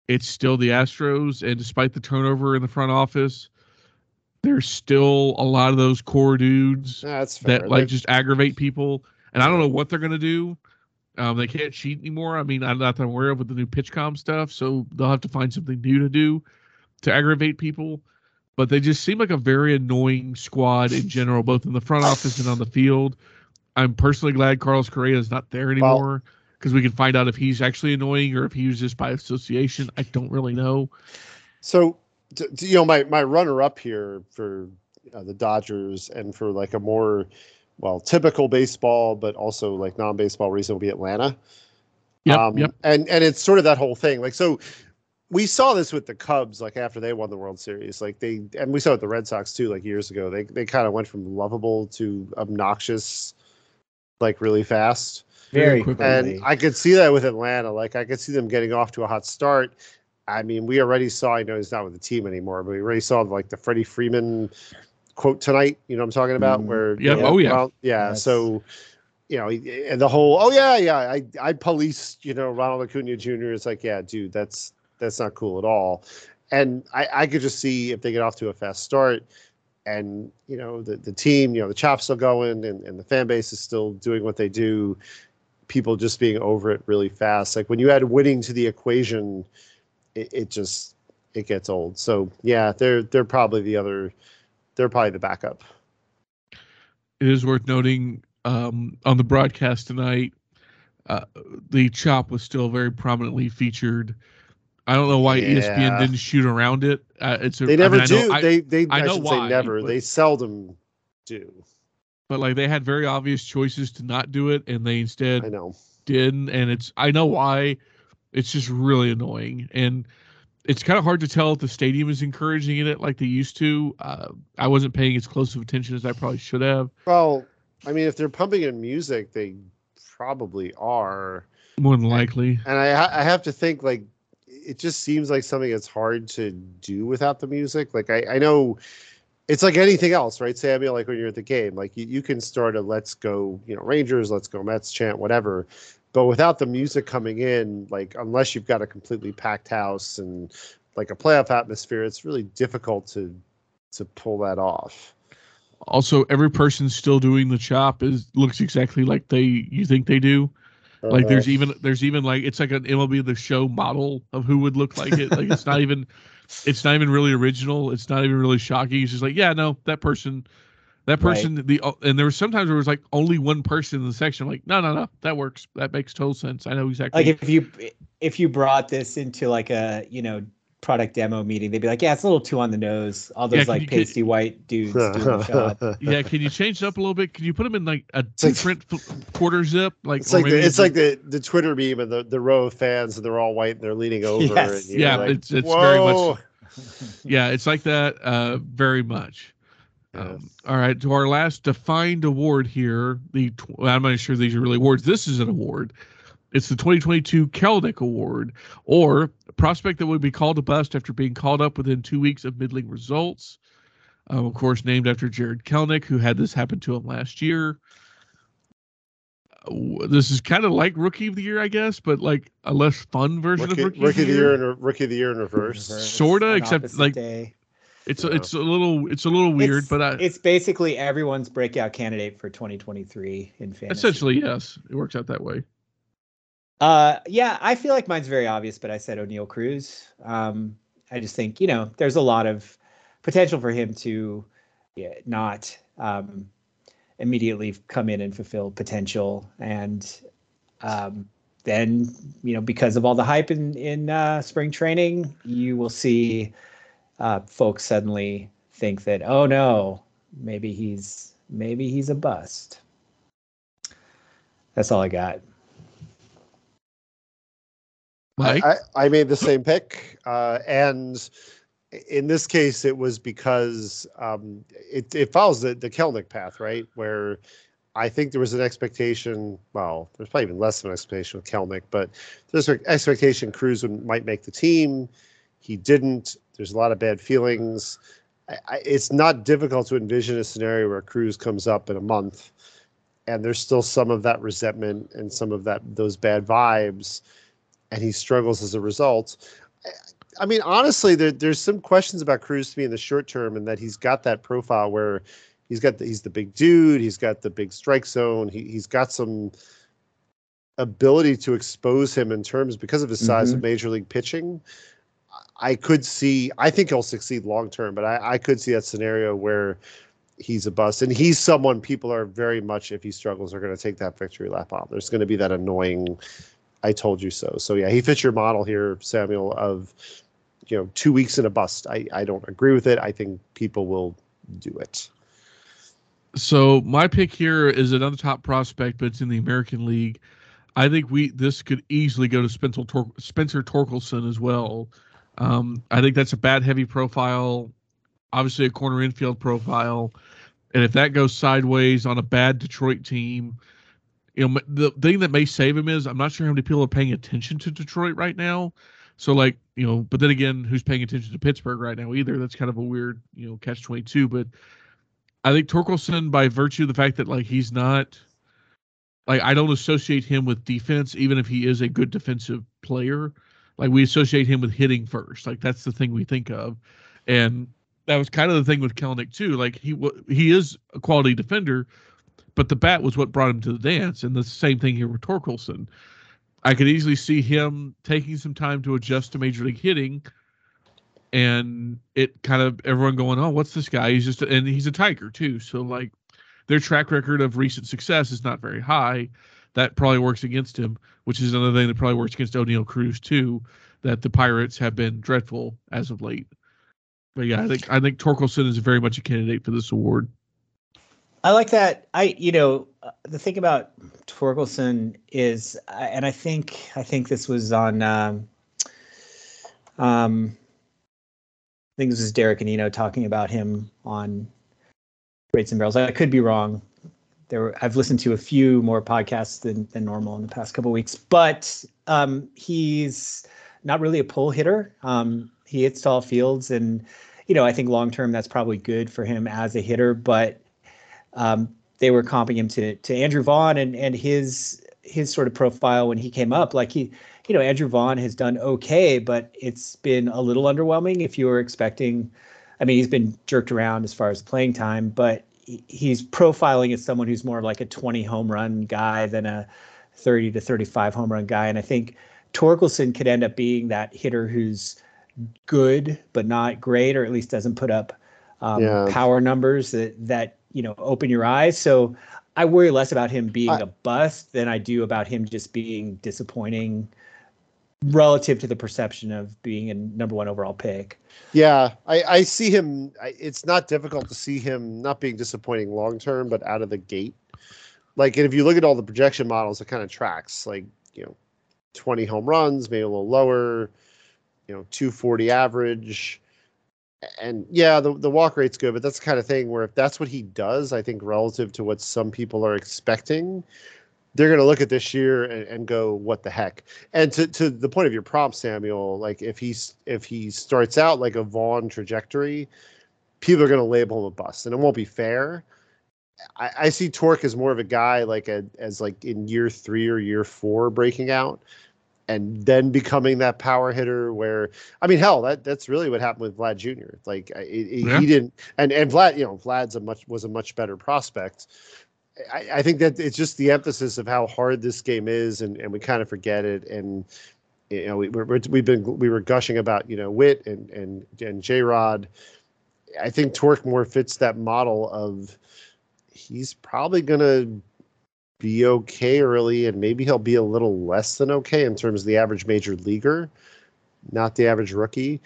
it's still the Astros, and despite the turnover in the front office, there's still a lot of those core dudes That's that like They're- just aggravate people. And I don't know what they're gonna do. Um, they can't cheat anymore. I mean, I'm not that I'm aware of with the new PitchCom stuff, so they'll have to find something new to do to aggravate people. But they just seem like a very annoying squad in general, both in the front office and on the field. I'm personally glad Carlos Correa is not there anymore because we can find out if he's actually annoying or if he was just by association. I don't really know. So, you know, my my runner up here for uh, the Dodgers and for like a more well typical baseball, but also like non baseball reason will be Atlanta. Yep, um, yep. And and it's sort of that whole thing. Like so, we saw this with the Cubs, like after they won the World Series. Like they and we saw it with the Red Sox too, like years ago. They they kind of went from lovable to obnoxious, like really fast. Very quickly. quickly. And I could see that with Atlanta. Like I could see them getting off to a hot start. I mean, we already saw. I know he's not with the team anymore, but we already saw like the Freddie Freeman quote tonight. You know what I'm talking about? Mhm. Where Yeah, oh, yeah. well, yeah. Yes. So you know, and the whole oh yeah yeah I I policed you know Ronald Acuna Jr. It's like yeah, dude, that's that's not cool at all. And I I could just see if they get off to a fast start. And you know the, the team, you know the chop's still going, and, and the fan base is still doing what they do people just being over it really fast. Like when you add winning to the equation, it, it just it gets old. So yeah, they're they're probably the other they're probably the backup. it is worth noting um, on the broadcast tonight, uh, the chop was still very prominently featured. I don't know why E ESPN didn't shoot around it. Uh, it's a, They I never mean, I know- do. I- they they I I, know should why, say never. but- They seldom do. but like they had very obvious choices to not do it, and they instead I know. didn't. and it's I know why. It's just really annoying, and it's kind of hard to tell if the stadium is encouraging it like they used to. Uh, I wasn't paying as close of attention as I probably should have. Well, I mean, if they're pumping in music, they probably are more than likely. And I, I have to think like it just seems like something that's hard to do without the music. Like I, I know it's like anything else, right, Samuel? Like when you're at the game, like you, you can start a let's go, you know, Rangers, let's go Mets chant, whatever. But without the music coming in, like unless you've got a completely packed house and like a playoff atmosphere, it's really difficult to to pull that off. Also, every person still doing the chop is looks exactly like they you think they do. Uh-huh. Like there's uh-huh. even there's even like it's like an MLB the Show model of who would look like it. Like it's not even it's not even really original. It's not even really shocking. It's just like yeah, no, that person that person, right. the and there was sometimes there was like only one person in the section. like, no, no, no, that works. That makes total sense. I know exactly. Like if you if you brought this into like a you know product demo meeting, they'd be like, yeah, it's a little too on the nose. All those yeah, like you, pasty can, white dudes doing the shot. Yeah, can you change it up a little bit? Can you put them in like a it's different like, quarter zip? Like it's like the, it's like the the Twitter meme and the the row of fans and they're all white and they're leaning over. Yes. yeah, like, it's it's Whoa. very much. Yeah, it's like that. Uh, very much. Um, all right, to our last defined award here. The I'm not sure these are really awards. This is an award. It's the 2022 Kelenic Award, or a prospect that would be called a bust after being called up within two weeks of middling results. Um, of course, named after Jarred Kelenic, who had this happen to him last year. Uh, this is kind of like Rookie of the Year, I guess, but like a less fun version rookie, of Rookie, rookie of the Year. and Rookie of the Year in reverse. Sorta, except like day. It's yeah. it's a little it's a little weird, it's, but I, it's basically everyone's breakout candidate for 2023 in fantasy. Essentially, yes, it works out that way. Uh, yeah, I feel like mine's very obvious, but I said Oneil Cruz. Um, I just think you know there's a lot of potential for him to yeah, not um, immediately come in and fulfill potential, and um, then you know because of all the hype in in uh, spring training, you will see uh, folks suddenly think that oh no maybe he's maybe he's a bust that's all i got Mike? I, I made the same pick uh, and in this case it was because um, it, it follows the, the kelenic path right where I think there was an expectation. Well, there's probably even less of an expectation with Kelenic, but there's an expectation Cruz would, might make the team. He didn't. There's a lot of bad feelings. I, it's not difficult to envision a scenario where Cruz comes up in a month, and there's still some of that resentment and some of that those bad vibes, and he struggles as a result. I, I mean, honestly, there, there's some questions about Cruz to me in the short term, and that he's got that profile where he's got the, he's the big dude, he's got the big strike zone, he he's got some ability to expose him in terms because of his size mm-hmm. of major league pitching. I could see. I think he'll succeed long term, but I, I could see that scenario where he's a bust, and he's someone people are very much if he struggles are going to take that victory lap on. There's going to be that annoying. I told you so. So yeah, he fits your model here, Samuel. Of you know, two weeks in a bust. I I don't agree with it. I think people will do it. So my pick here is another top prospect, but it's in the American League. I think we this could easily go to Spencer Tor- Spencer Torkelson as well. Um, I think that's a bad heavy profile, obviously a corner infield profile, and if that goes sideways on a bad Detroit team, you know the thing that may save him is I'm not sure how many people are paying attention to Detroit right now. So like you know, but then again, who's paying attention to Pittsburgh right now either? That's kind of a weird you know catch twenty two. But I think Torkelson, by virtue of the fact that like he's not like I don't associate him with defense, even if he is a good defensive player like we associate him with hitting first. Like that's the thing we think of, and that was kind of the thing with Kelenic too. Like he he is a quality defender, but the bat was what brought him to the dance. And the same thing here with Torkelson. I could easily see him taking some time to adjust to major league hitting, and it kind of everyone going, "Oh, what's this guy?" He's just and he's a Tiger too. So like their track record of recent success is not very high that probably works against him, which is another thing that probably works against Oneil Cruz too. That the Pirates have been dreadful as of late. But yeah, I think I think Torkelson is very much a candidate for this award. I like that. I you know the thing about Torkelson is, and I think I think this was on, um, um, I think this was Derek and Eno talking about him on Rates and Barrels. I could be wrong. There, I've listened to a few more podcasts than, than normal in the past couple weeks, but um, he's not really a pull hitter. Um, he hits tall fields, and you know I think long term that's probably good for him as a hitter. But um, they were comping him to to Andrew Vaughn and and his his sort of profile when he came up. Like he, you know, Andrew Vaughn has done okay, but it's been a little underwhelming if you were expecting. I mean, he's been jerked around as far as playing time, but he's profiling as someone who's more of like a 20 home run guy than a 30 to 35 home run guy. And I think Torkelson could end up being that hitter who's good but not great, or at least doesn't put up um, yeah. power numbers that that you know open your eyes. So I worry less about him being I, a bust than I do about him just being disappointing relative to the perception of being a number one overall pick. Yeah, I, I see him. I, it's not difficult to see him not being disappointing long term, but out of the gate. Like, if you look at all the projection models, it kind of tracks. Like, you know, 20 home runs, maybe a little lower, you know, 240 average. And yeah, the, the walk rate's good, but that's the kind of thing where if that's what he does, I think relative to what some people are expecting, they're going to look at this year and, and, go, "What the heck?" And to to the point of your prompt, Samuel, like if he's if he starts out like a Vaughn trajectory, people are going to label him a bust, and it won't be fair. I, I see Torque as more of a guy like a, as like in year three or year four breaking out, and then becoming that power hitter. Where I mean, hell, that that's really what happened with Vlad Jr. Like it, it, yeah. he didn't, and and Vlad, you know, Vlad's a much was a much better prospect I, I, think that it's just the emphasis of how hard this game is, and, and we kind of forget it. And you know, we, we have been we were gushing about you know Witt and and and J Rod. I think Torque more fits that model of he's probably gonna be okay early, and maybe he'll be a little less than okay in terms of the average major leaguer, not the average rookie.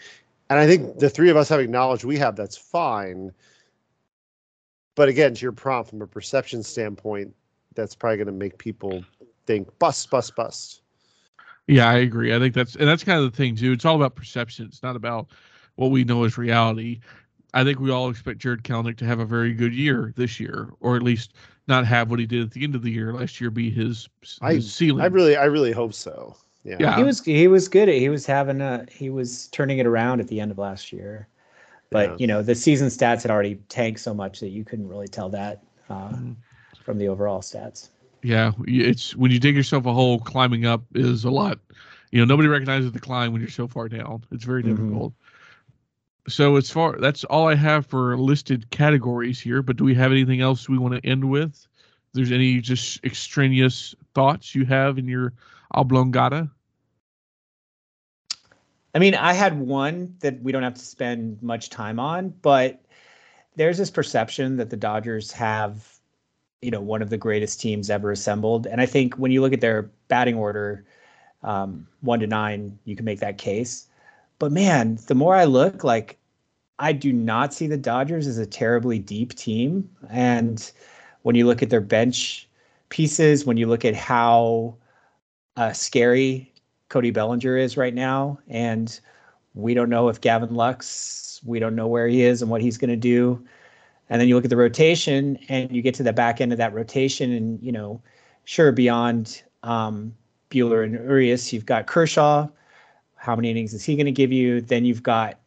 And I think the three of us have acknowledged we have that's fine but again, to your prompt from a perception standpoint, that's probably going to make people think bust, bust, bust. Yeah, I agree. I think that's and that's kind of the thing too. It's all about perception. It's not about what we know as reality. I think we all expect Jarred Kelenic to have a very good year this year, or at least not have what he did at the end of the year last year be his, his I, ceiling. I really, I really hope so. Yeah. yeah, he was he was good. At he was having a he was turning it around at the end of last year. But yeah. you know, the season stats had already tanked so much that you couldn't really tell that uh, mm-hmm. from the overall stats. Yeah, it's when you dig yourself a hole, climbing up is a lot. You know, nobody recognizes the climb when you're so far down. It's very mm-hmm. difficult. So as far that's all I have for listed categories here. But do we have anything else we want to end with? If there's any just extraneous thoughts you have in your oblongata? I mean, I had one that we don't have to spend much time on, but there's this perception that the Dodgers have, you know, one of the greatest teams ever assembled. And I think when you look at their batting order, um, one to nine, you can make that case. But man, the more I look, like I do not see the Dodgers as a terribly deep team. And when you look at their bench pieces, when you look at how uh, scary Cody Bellinger is right now, and we don't know if Gavin Lux, we don't know where he is and what he's going to do. And then you look at the rotation, and you get to the back end of that rotation, and you know, sure beyond um, Buehler and Urias, you've got Kershaw. How many innings is he going to give you? Then you've got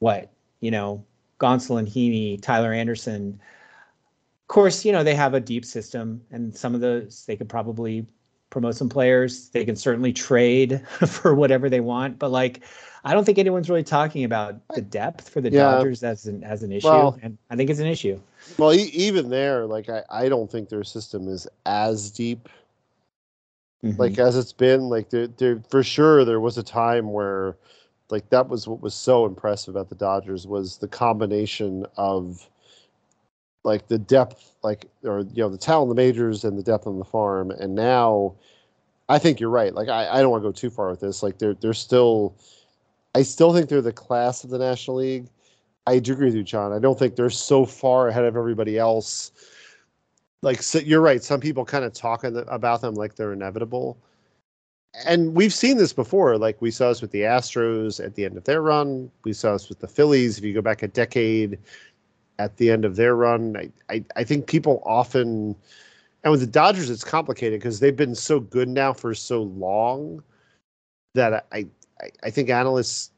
what you know, Gonsolin, and Heaney, Tyler Anderson. Of course, you know they have a deep system, and some of those they could probably promote some players. They can certainly trade for whatever they want, but like I don't think anyone's really talking about the depth for the yeah. Dodgers as an as an issue, well, and I think it's an issue. Well, e- even there, like I, I don't think their system is as deep, mm-hmm. like as it's been. Like there, there for sure, there was a time where, like that was what was so impressive about the Dodgers was the combination of like the depth, like or you know the talent in the majors and the depth on the farm. And now, I think you're right. Like I, I don't want to go too far with this. Like they're they're still, I still think they're the class of the National League. I do agree with you, Jon. I don't think they're so far ahead of everybody else. like so you're right. Some people kind of talk about them like they're inevitable, and we've seen this before. Like we saw this with the Astros at the end of their run. We saw this with the Phillies. If you go back a decade, at the end of their run, I I, I think people often, and with the Dodgers, it's complicated because they've been so good now for so long that I I, I think analysts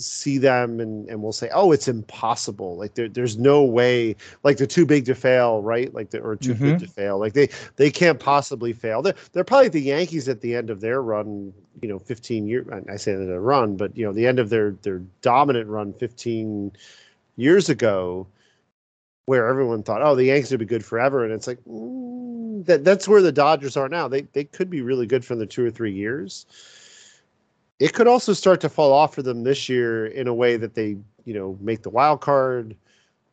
see them and, and we'll say, oh, it's impossible. Like there, there's no way. Like they're too big to fail, right? Like the, or too mm-hmm. good to fail. Like they they can't possibly fail. They're they're probably the Yankees at the end of their run. You know, 15 years. I say that a run, but you know, the end of their their dominant run 15 years ago, where everyone thought, oh, the Yankees would be good forever, and it's like mm, that that's where the Dodgers are now. They they could be really good for the two or three years it could also start to fall off for them this year in a way that they, you know, make the wild card,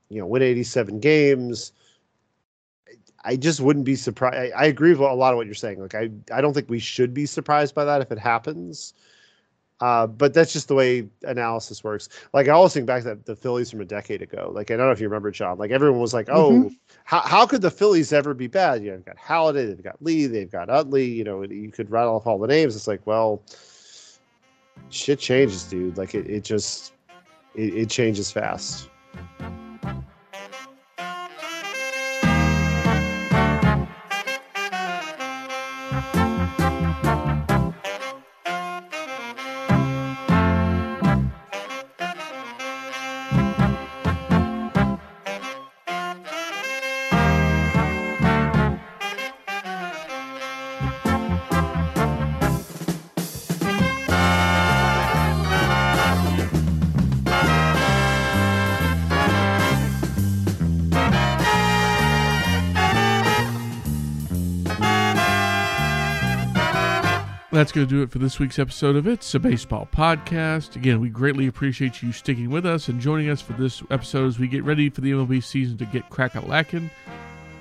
you know, win 87 games. I just wouldn't be surprised. I, I, agree with a lot of what you're saying. Like, I, I don't think we should be surprised by that if it happens. Uh, but that's just the way analysis works. Like I always think back to the Phillies from a decade ago. Like I don't know if you remember, Jon. Like everyone was like, "Oh, mm-hmm. how, how could the Phillies ever be bad?" You know, they've got Halladay, they've got Lee, they've got Utley. You know, you could rattle off all the names. It's like, well, shit changes, dude. Like it, it just it, it changes fast. That's going to do it for this week's episode of It's a Baseball Podcast. Again, we greatly appreciate you sticking with us and joining us for this episode as we get ready for the MLB season to get crack a lacking.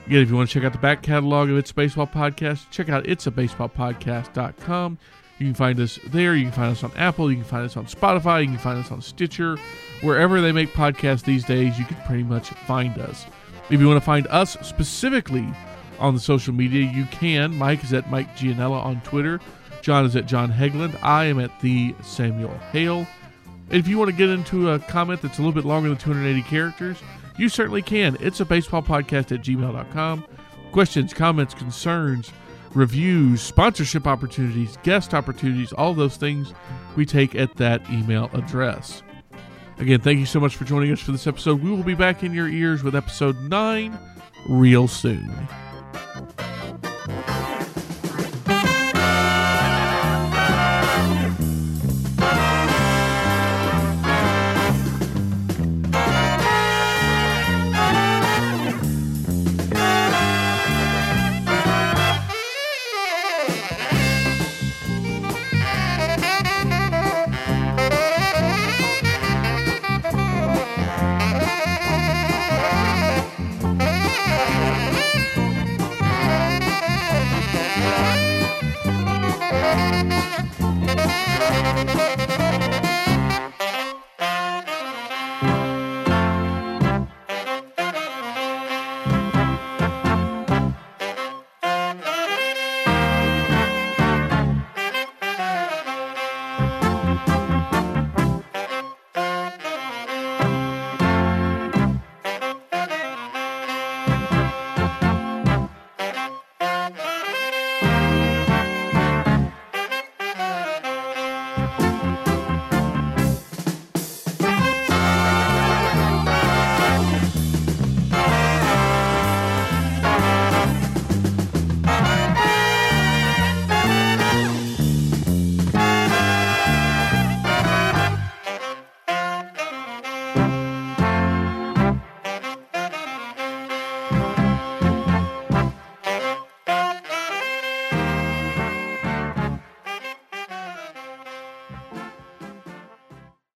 Again, if you want to check out the back catalog of It's a Baseball Podcast, check out itsabaseballpodcast.com. You can find us there. You can find us on Apple. You can find us on Spotify. You can find us on Stitcher. Wherever they make podcasts these days, you can pretty much find us. If you want to find us specifically on the social media, you can. Mike is at Mike Gianella on Twitter. Jon is at Jon Hegglund. I am at the Samuel Hale. If you want to get into a comment that's a little bit longer than 280 characters, you certainly can. It's a baseball podcast at gmail.com. Questions, comments, concerns, reviews, sponsorship opportunities, guest opportunities, all those things we take at that email address. Again, thank you so much for joining us for this episode. We will be back in your ears with episode 9 real soon.